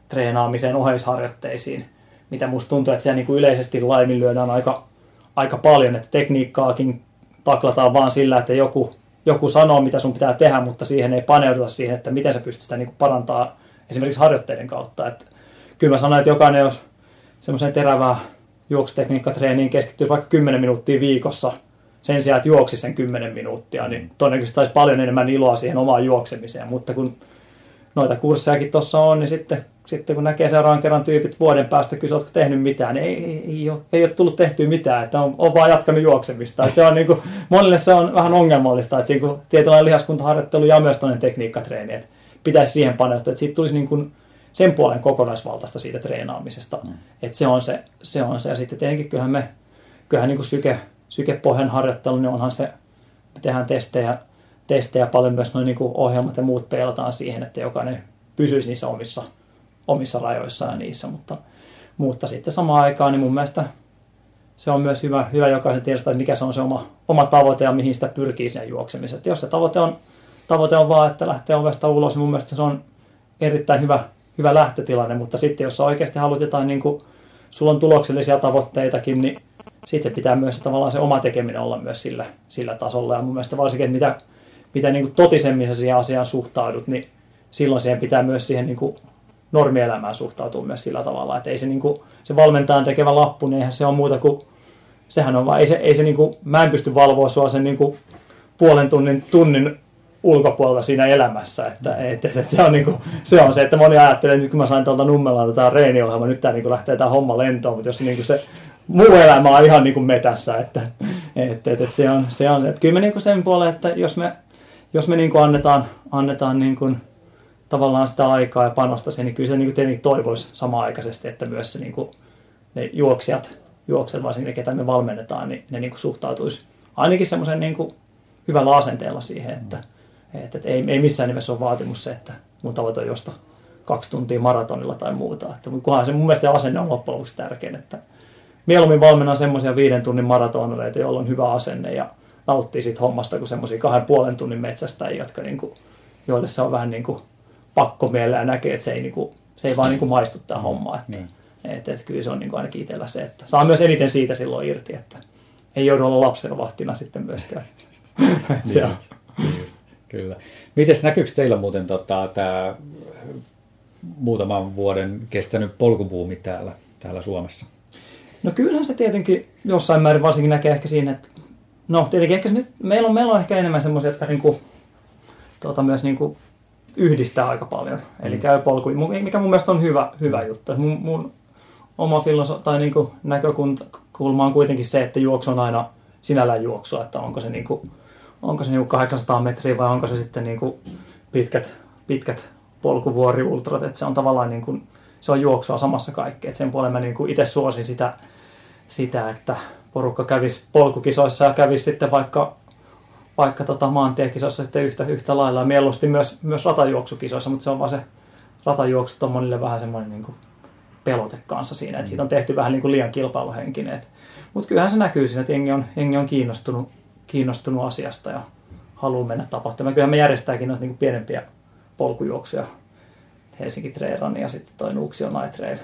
treenaamiseen, oheisharjoitteisiin mitä musta tuntuu, että siellä niin kuin yleisesti laiminlyödään aika, aika paljon, että tekniikkaakin taklataan vaan sillä, että joku, joku sanoo, mitä sun pitää tehdä, mutta siihen ei paneuduta siihen, että miten sä pystyt sitä niin parantaa esimerkiksi harjoitteiden kautta. Että kyllä mä sanoin, että jokainen, jos semmoiseen terävään juoksutekniikkatreeniin keskittyy vaikka 10 minuuttia viikossa sen sijaan, että juoksi sen 10 minuuttia, niin todennäköisesti saisi paljon enemmän iloa siihen omaan juoksemiseen. Mutta kun noita kurssejakin tuossa on, niin sitten sitten kun näkee seuraavan kerran tyypit vuoden päästä, kysyä, oletko tehnyt mitään, niin ei, ei, ei, ole, ei ole tullut tehtyä mitään, että on, on vaan jatkanut juoksemista. Se on niin kuin, monille se on vähän ongelmallista, että niin tietynlainen lihaskuntaharjoittelu ja myös toinen tekniikkatreeni, että pitäisi siihen paneutua, että siitä tulisi niin kuin sen puolen kokonaisvaltaista siitä treenaamisesta. Mm. Että se on se, se on se. Ja sitten tietenkin kyllähän me, kyllähän niin kuin syke, sykepohjan harjoittelu, niin onhan se, me tehdään testejä, testejä paljon myös noin niin kuin ohjelmat ja muut peilataan siihen, että jokainen pysyisi niissä omissa omissa rajoissaan niissä, mutta, mutta sitten samaan aikaan niin mun mielestä se on myös hyvä, hyvä jokaisen tiedostaa, että mikä se on se oma, oma tavoite ja mihin sitä pyrkii sen juoksemiseen. Että jos se tavoite on, tavoite on vaan, että lähtee ovesta ulos, niin mun mielestä se on erittäin hyvä, hyvä lähtötilanne, mutta sitten jos sä oikeasti haluat jotain niin kuin sulla on tuloksellisia tavoitteitakin, niin sitten pitää myös tavallaan se oma tekeminen olla myös sillä, sillä tasolla. Ja mun mielestä varsinkin, että mitä, mitä niin kuin totisemmin sä siihen asiaan suhtaudut, niin silloin siihen pitää myös siihen niin kuin normielämään suhtautua myös sillä tavalla, että ei se, niin kuin, se valmentajan tekevä lappu, niin eihän se ole muuta kuin, sehän on vaan, ei se, ei se niin kuin, mä en pysty valvoa sua sen niin kuin puolen tunnin, tunnin ulkopuolella siinä elämässä. Että, et, et, et se, on niinku, se on se, että moni ajattelee, nyt kun mä sain tuolta Nummelalta tämä reeniohjelma, nyt tämä niinku lähtee tämä homma lentoon, mutta jos niinku se muu elämä on ihan niinku metässä, että et, et, et se on, se on, että kyllä me niinku sen puoleen, että jos me, jos me niinku annetaan, annetaan niinku tavallaan sitä aikaa ja panosta siihen, niin kyllä se niinku tietenkin toivoisi samaaikaisesti, että myös se niinku, ne juoksijat, juokset varsinkin ne, ketä me valmennetaan, niin ne niinku suhtautuisi ainakin semmoisen niinku hyvällä asenteella siihen, että, että, että ei, ei missään nimessä ole vaatimus se, että mun tavoite on josta kaksi tuntia maratonilla tai muuta. Että kunhan se mun mielestä asenne on loppujen lopuksi tärkein, että mieluummin valmennan semmoisia viiden tunnin maratoneita, joilla on hyvä asenne ja nauttii siitä hommasta kuin semmoisia kahden puolen tunnin metsästä, jotka niin kuin, joille se on vähän niin kuin pakko mielellä ja näkee, että se ei, niin kuin, se ei vaan niin kuin maistu tämä mm. homma. Että, niin. että, että, kyllä se on niin kuin ainakin itsellä se, että saa myös eniten siitä silloin irti, että ei joudu olla lapsenvahtina sitten myöskään. on. Niin Kyllä. Mites näkyykö teillä muuten tota, tämä muutaman vuoden kestänyt polkubuumi täällä, täällä Suomessa? No kyllähän se tietenkin jossain määrin varsinkin näkee ehkä siinä, että no tietenkin ehkä se nyt, meillä on, meillä on ehkä enemmän semmoisia, jotka niinku, tuota, myös niinku yhdistää aika paljon. Eli mm. käy polku, mikä mun mielestä on hyvä, hyvä juttu. Mun, mun oma filoso- tai niinku näkökulma on kuitenkin se, että juoksu on aina sinällään juoksua, että onko se niinku, onko se niinku 800 metriä vai onko se sitten niinku pitkät, pitkät polkuvuoriultrat, että se on tavallaan niinku, se on juoksua samassa kaikkea. Et sen puolen mä niinku itse suosin sitä, sitä, että porukka kävisi polkukisoissa ja kävisi sitten vaikka, vaikka tota maantiekisoissa sitten yhtä, yhtä lailla ja mieluusti myös, myös ratajuoksukisoissa, mutta se on vaan se ratajuoksu on monille vähän semmoinen niinku pelote kanssa siinä, että siitä on tehty vähän niinku liian kilpailuhenkinen. Mutta kyllähän se näkyy siinä, että jengi on, jengi on kiinnostunut, kiinnostunut asiasta ja haluaa mennä tapahtumaan. Kyllähän me järjestääkin noita niin pienempiä polkujuoksuja. Helsinki Trail Run ja sitten toi Nuuksio Night Trail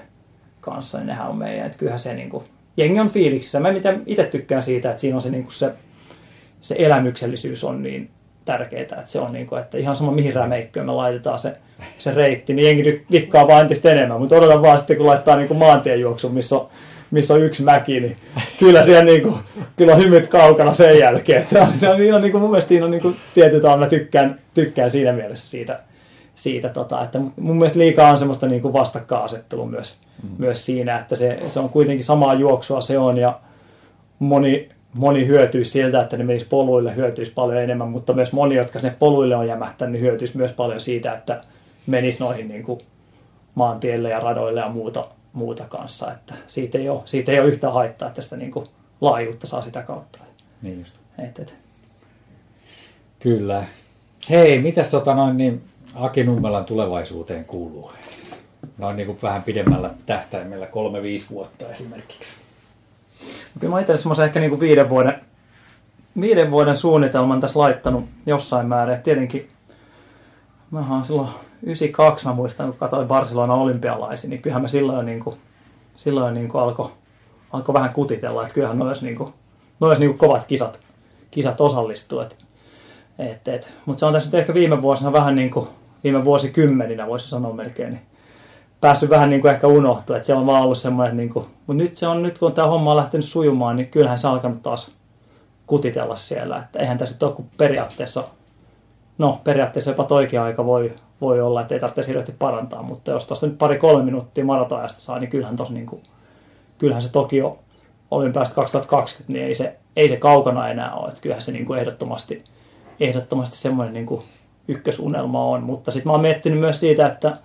kanssa, niin nehän on meidän. Että kyllähän se niin kuin, jengi on fiiliksissä. Mä itse tykkään siitä, että siinä on se, niin kuin se, se elämyksellisyys on niin tärkeää, että se on niin kuin, että ihan sama mihin rämeikköön me laitetaan se, se reitti, niin jengi dikkaa vaan entistä enemmän, mutta odotan vaan sitten, kun laittaa niin kuin maantiejuoksun, missä on missä on yksi mäki, niin kyllä siellä niin kuin, kyllä on hymyt kaukana sen jälkeen. Se on, se on, niin, niin kuin, mun mielestä siinä on niin kuin, tietyllä mä tykkään, tykkään siinä mielessä siitä, siitä tota, että mun mielestä liikaa on semmoista niin kuin vastakkainasettelua myös, mm. myös siinä, että se, se on kuitenkin samaa juoksua se on ja moni, moni hyötyisi siltä, että ne menisi poluille, hyötyisi paljon enemmän, mutta myös moni, jotka sinne poluille on jämähtänyt, niin hyötyisi myös paljon siitä, että menisi noihin niin kuin maantielle ja radoille ja muuta, muuta kanssa. Että siitä, ei ole, siitä ei ole yhtään haittaa, että sitä niin kuin laajuutta saa sitä kautta. Niin just. Et, et. Kyllä. Hei, mitäs tota noin, niin Aki Nummelan tulevaisuuteen kuuluu? Noin niin kuin vähän pidemmällä tähtäimellä, kolme, viisi vuotta esimerkiksi. Kyllä mä itse asiassa ehkä niin kuin viiden vuoden, viiden vuoden suunnitelman tässä laittanut jossain määrin. tietenkin mä oon silloin 92 mä muistan, kun katsoin Barcelona olympialaisia, niin kyllähän mä silloin jo, niin kuin, silloin jo niin kuin alkoi alko vähän kutitella, että kyllähän noissa niin kuin, nois niin kuin kovat kisat, kisat osallistuu. Et, et, et. Mutta se on tässä nyt ehkä viime vuosina vähän niin kuin, viime vuosikymmeninä voisi sanoa melkein, niin päässyt vähän niin kuin ehkä unohtua, että se on vaan ollut semmoinen, niin kuin, mutta nyt se on, nyt kun tämä homma on lähtenyt sujumaan, niin kyllähän se on alkanut taas kutitella siellä, että eihän tässä ole kuin periaatteessa, no periaatteessa jopa toikin aika voi, voi olla, että ei tarvitse hirveästi parantaa, mutta jos tuosta nyt pari-kolme minuuttia maratojasta saa, niin kyllähän, tos niin kuin, kyllähän se Tokio olympiasta 2020, niin ei se, ei se kaukana enää ole. Että kyllähän se niin kuin ehdottomasti, ehdottomasti semmoinen niin kuin ykkösunelma on. Mutta sitten mä oon miettinyt myös siitä, että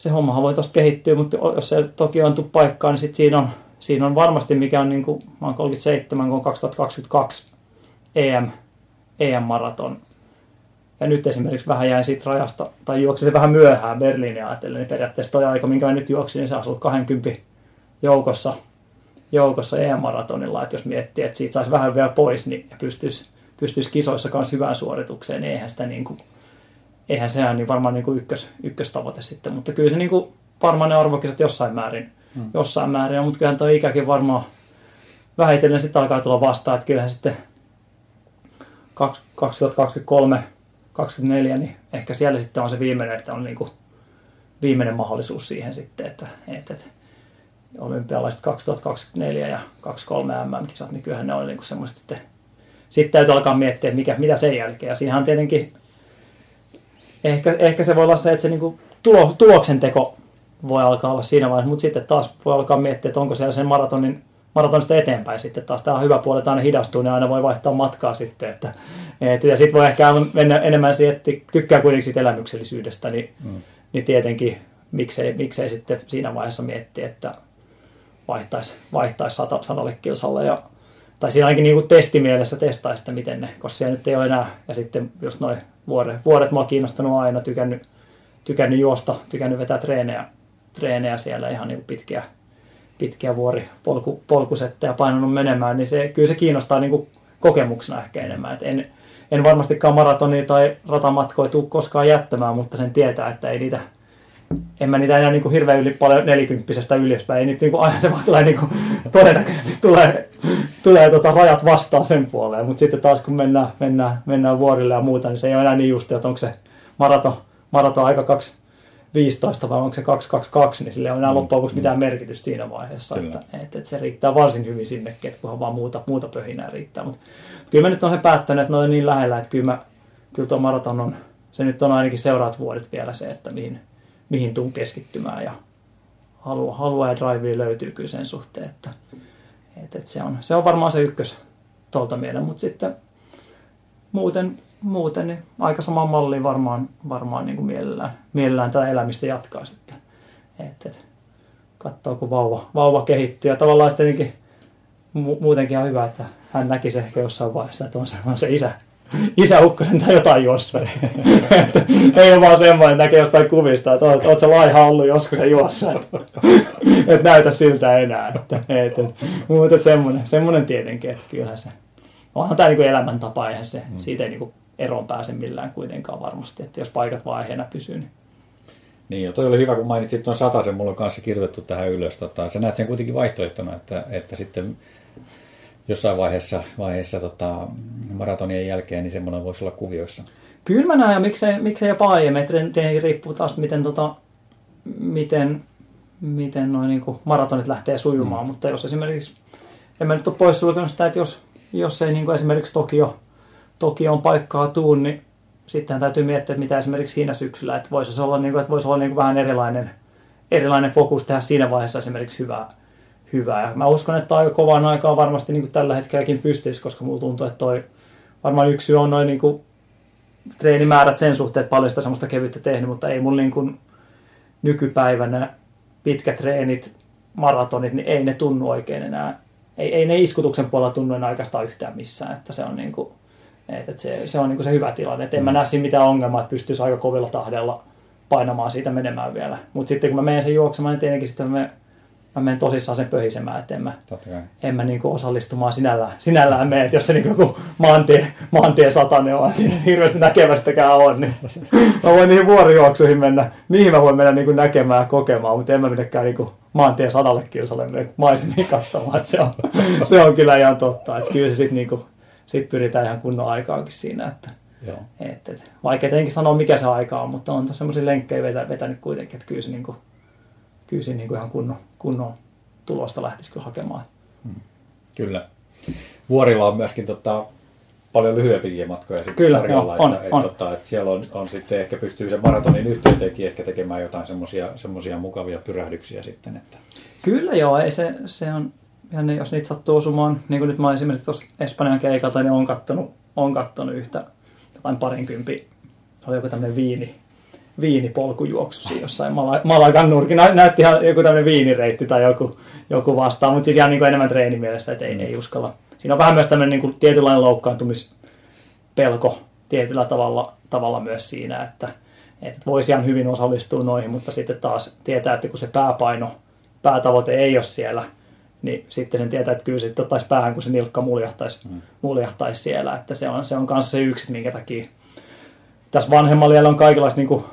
se hommahan voi tuosta kehittyä, mutta jos se Tokio on paikkaan, niin sit siinä on, siinä on varmasti, mikä on niin kuin, mä oon 37, kun on 2022 EM, EM-maraton, ja nyt esimerkiksi vähän jäin siitä rajasta, tai juoksin vähän myöhään Berliiniä ajatellen, niin periaatteessa toi aika, minkä nyt juoksin, niin se olisi ollut 20 joukossa, joukossa EM-maratonilla, että jos miettii, että siitä saisi vähän vielä pois, niin pystyisi, pystyisi kisoissa kanssa hyvään suoritukseen, niin eihän sitä niin kuin, eihän sehän niin varmaan niin kuin ykkös, ykköstavoite sitten, mutta kyllä se niin kuin varmaan ne arvokisat jossain määrin, hmm. jossain määrin, mutta kyllähän tuo ikäkin varmaan vähitellen sitten alkaa tulla vastaan, että kyllähän sitten 2023 24, niin ehkä siellä sitten on se viimeinen, että on niin kuin viimeinen mahdollisuus siihen sitten, että, että, että olympialaiset 2024 ja 23 MM-kisat, niin kyllähän ne on niin kuin semmoiset sitten, sitten täytyy alkaa miettiä, että mikä, mitä sen jälkeen. Ja siinähän tietenkin, ehkä, ehkä se voi olla se, että se niin kuin tulo, tuloksen teko voi alkaa olla siinä vaiheessa, mutta sitten taas voi alkaa miettiä, että onko siellä sen maratonin maratonista eteenpäin sitten taas. Tämä on hyvä puoli, että aina hidastuu, niin aina voi vaihtaa matkaa sitten. Että, et, ja sitten voi ehkä mennä enemmän siihen, että tykkää kuitenkin siitä elämyksellisyydestä, niin, mm. niin tietenkin miksei, miksei sitten siinä vaiheessa miettiä, että vaihtaisi, vaihtaisi sadalle kilsalle ja tai siinä ainakin niin testimielessä testaisi, että miten ne, koska siellä nyt ei ole enää, ja sitten just noin vuodet, vuodet mua kiinnostanut aina, tykännyt, tykännyt juosta, tykännyt vetää treenejä, treenejä siellä ihan niin pitkiä, pitkiä vuori polku, polkusetteja painanut menemään, niin se, kyllä se kiinnostaa niin kuin kokemuksena ehkä enemmän. Et en, en varmastikaan maratonia tai ratamatkoja tule koskaan jättämään, mutta sen tietää, että ei niitä, en mä niitä enää niin kuin hirveän yli, paljon nelikymppisestä ylöspäin. Ei niitä niin kuin, aina se vaan tulee niin kuin, todennäköisesti tulee, tulee tota rajat vastaan sen puoleen. Mutta sitten taas kun mennään, mennään, mennään vuorille ja muuta, niin se ei ole enää niin just, että onko se maraton, maraton aika kaksi 15 vai onko se 222, niin sillä ei ole enää mm. loppujen lopuksi mitään merkitystä siinä vaiheessa. Että, että, että, se riittää varsin hyvin sinnekin, että kunhan vaan muuta, muuta pöhinää riittää. Mutta kyllä mä nyt olen sen päättänyt, että ne on niin lähellä, että kyllä, mä, kyllä tuo maraton on, se nyt on ainakin seuraavat vuodet vielä se, että mihin, mihin tuun keskittymään ja halua, halua ja drive löytyy kyllä sen suhteen, että, että, että se, on, se on varmaan se ykkös tuolta mieleen, mutta sitten muuten muuten niin aika saman malliin varmaan, varmaan niin kuin mielellään, mielellään tätä elämistä jatkaa sitten. Et, et, katsoo, kun vauva, vauva kehittyy. Ja tavallaan tietenkin mu- muutenkin on hyvä, että hän näkisi ehkä jossain vaiheessa, että on se, on se isä, isä ukkonen tai jotain juossut. ei ole vaan semmoinen, että näkee jostain kuvista, että oot, oot se laiha ollut joskus se juossa, että et näytä siltä enää. Että, et, et, mutta semmoinen, semmoinen tietenkin, että kyllähän se, onhan tämä niin elämäntapa, eihän se, mm. siitä ei niin eroon pääse millään kuitenkaan varmasti, että jos paikat vaiheena pysyy. Niin... Niin, ja toi oli hyvä, kun mainitsit tuon sataisen, mulla on kanssa kirjoitettu tähän ylös. Tota, sä näet sen kuitenkin vaihtoehtona, että, että sitten jossain vaiheessa, vaiheessa tota, maratonien jälkeen, niin semmoinen voisi olla kuvioissa. Kyllä mä näen, ja miksei, miksei jopa aiemmin. Tietenkin riippuu taas, miten, tota, miten, miten noin niin maratonit lähtee sujumaan. Mm. Mutta jos esimerkiksi, en mä nyt ole pois sulkenut sitä, että jos, jos ei niin kuin esimerkiksi Tokio toki on paikkaa tuun, niin sitten täytyy miettiä, että mitä esimerkiksi siinä syksyllä, että voisi se olla, niin kuin, että voisi olla niin kuin vähän erilainen, erilainen fokus tehdä siinä vaiheessa esimerkiksi hyvää. Hyvää. Ja mä uskon, että aika kovaan aikaa varmasti niin kuin tällä hetkelläkin pystyisi, koska mulla tuntuu, että toi varmaan yksi syy on noin niin kuin treenimäärät sen suhteen, että paljon sitä semmoista kevyttä tehnyt, mutta ei mun niin kuin nykypäivänä pitkät treenit, maratonit, niin ei ne tunnu oikein enää. Ei, ei ne iskutuksen puolella tunnu enää oikeastaan yhtään missään, että se on niin kuin, et, et se, se on niin se hyvä tilanne. Et en mä mm. näe siinä mitään ongelmaa, että pystyisi aika kovilla tahdella painamaan siitä menemään vielä. Mutta sitten kun mä menen sen juoksemaan, niin tietenkin sitten mä, mä menen tosissaan sen pöhisemään, että en mä, en mä niin osallistumaan sinällään, sinällään mene. Että jos se niin joku maantie, maantie satanen on, niin hirveästi näkevästäkään on, niin mä voin niihin vuorijuoksuihin mennä, niihin mä voin mennä niin näkemään ja kokemaan, mutta en mä menekään niin maantie sadalle kilsalle maisemmin katsomaan. Että se, on, se on kyllä ihan totta. Että kyllä se sitten niin sitten pyritään ihan kunnon aikaankin siinä. Että, Joo. Et, et, vaikka tietenkin sanoa mikä se aika on, mutta on tässä semmoisia lenkkejä vetä, vetänyt kuitenkin, että kyllä se, niin kuin, kyllä se niin kuin ihan kunnon, kunnon tulosta lähtisi kyllä hakemaan. Hmm. Kyllä. Vuorilla on myöskin tota, paljon lyhyempiä matkoja sitten Kyllä, tarjolla, joo, on, että, on. Että, tota, että siellä on, on sitten ehkä pystyy sen maratonin yhteyteenkin ehkä tekemään jotain semmoisia mukavia pyrähdyksiä sitten. Että. Kyllä joo, ei se, se on, ja ne, jos niitä sattuu osumaan, niin kuin nyt mä esimerkiksi tuossa Espanjan keikalta, niin on kattonut, on kattonut yhtä jotain parinkympi, se oli joku tämmöinen viini, viinipolkujuoksu siinä jossain Malagan nurkin. Näytti ihan joku tämmöinen viinireitti tai joku, joku vastaan, mutta siis ihan niin kuin enemmän treenimielestä, että ei, mm. ei uskalla. Siinä on vähän myös tämmöinen niin kuin tietynlainen loukkaantumispelko tietyllä tavalla, tavalla myös siinä, että, että voisi ihan hyvin osallistua noihin, mutta sitten taas tietää, että kun se pääpaino, päätavoite ei ole siellä – niin sitten sen tietää, että kyllä se ottaisi päähän, kun se nilkka muljahtaisi, mm. muljahtaisi siellä. Että se on, se on kanssa se yksi, minkä takia tässä vanhemmalla on kaikenlaista niin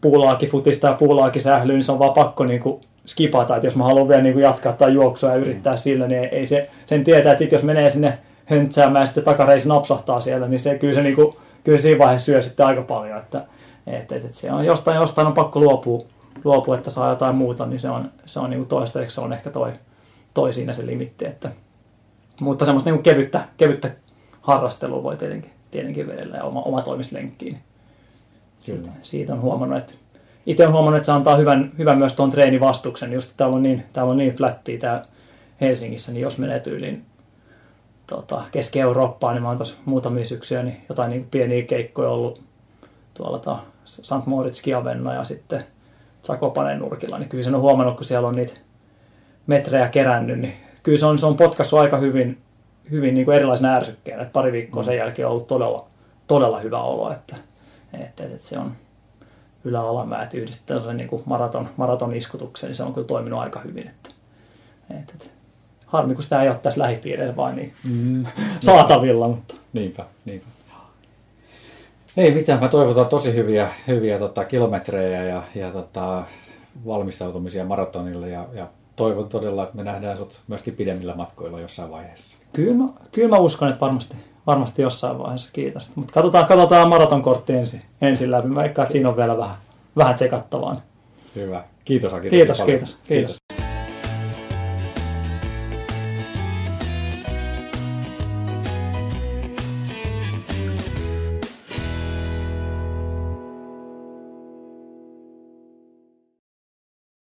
puulaakifutista ja puulaakisählyä, niin se on vaan pakko niin kuin skipata, että jos mä haluan vielä niin kuin jatkaa tai juoksua ja yrittää mm. sillä, niin ei se, sen tietää, että jos menee sinne höntsäämään ja sitten takareisi napsahtaa siellä, niin se kyllä se niin kuin, kyllä siinä vaiheessa syö sitten aika paljon, että, että, että, että se on jostain, jostain on pakko luopua, luopua, että saa jotain muuta, niin se on, se on niin kuin toistaiseksi se on ehkä toi, toi siinä se limitti, että, mutta semmoista niin kuin kevyttä, kevyttä harrastelua voi tietenkin, tietenkin vedellä ja oma, oma toimislenkkiin. Siitä, siitä on huomannut, että itse olen huomannut, että se antaa hyvän, hyvän myös tuon treenivastuksen. Just täällä on niin, täällä on niin flattia täällä Helsingissä, niin jos menee tyyliin tota, Keski-Eurooppaan, niin mä oon tuossa muutamia syksyjä niin jotain niin pieniä keikkoja ollut tuolla St. Moritz Kiavenna ja sitten Sakopanen nurkilla, niin kyllä sen on huomannut, kun siellä on niitä metrejä kerännyt, niin kyllä se on, se on potkassut aika hyvin, hyvin niin kuin erilaisena ärsykkeenä. Et pari viikkoa sen jälkeen on ollut todella, todella hyvä olo, että, että, että se on ylä-alamäät yhdistetään niin kuin maraton, maraton iskutukseen, niin se on kyllä toiminut aika hyvin. Että, että, että harmi, kun sitä ei ole tässä lähipiireillä vain niin mm, saatavilla. Mutta. Niinpä, niinpä. Ei mitään, mä toivotan tosi hyviä, hyviä tota, kilometrejä ja, ja tota, valmistautumisia maratonille ja, ja toivon todella, että me nähdään sut myöskin pidemmillä matkoilla jossain vaiheessa. Kyllä mä, kyllä mä uskon, että varmasti, varmasti jossain vaiheessa, kiitos. Mutta katsotaan, katsotaan maratonkortti ensin, ensin läpi. Mä että siinä on vielä vähän, vähän tsekattavaa. Hyvä. Kiitos Aki. Kiitos, kiitos, kiitos. kiitos.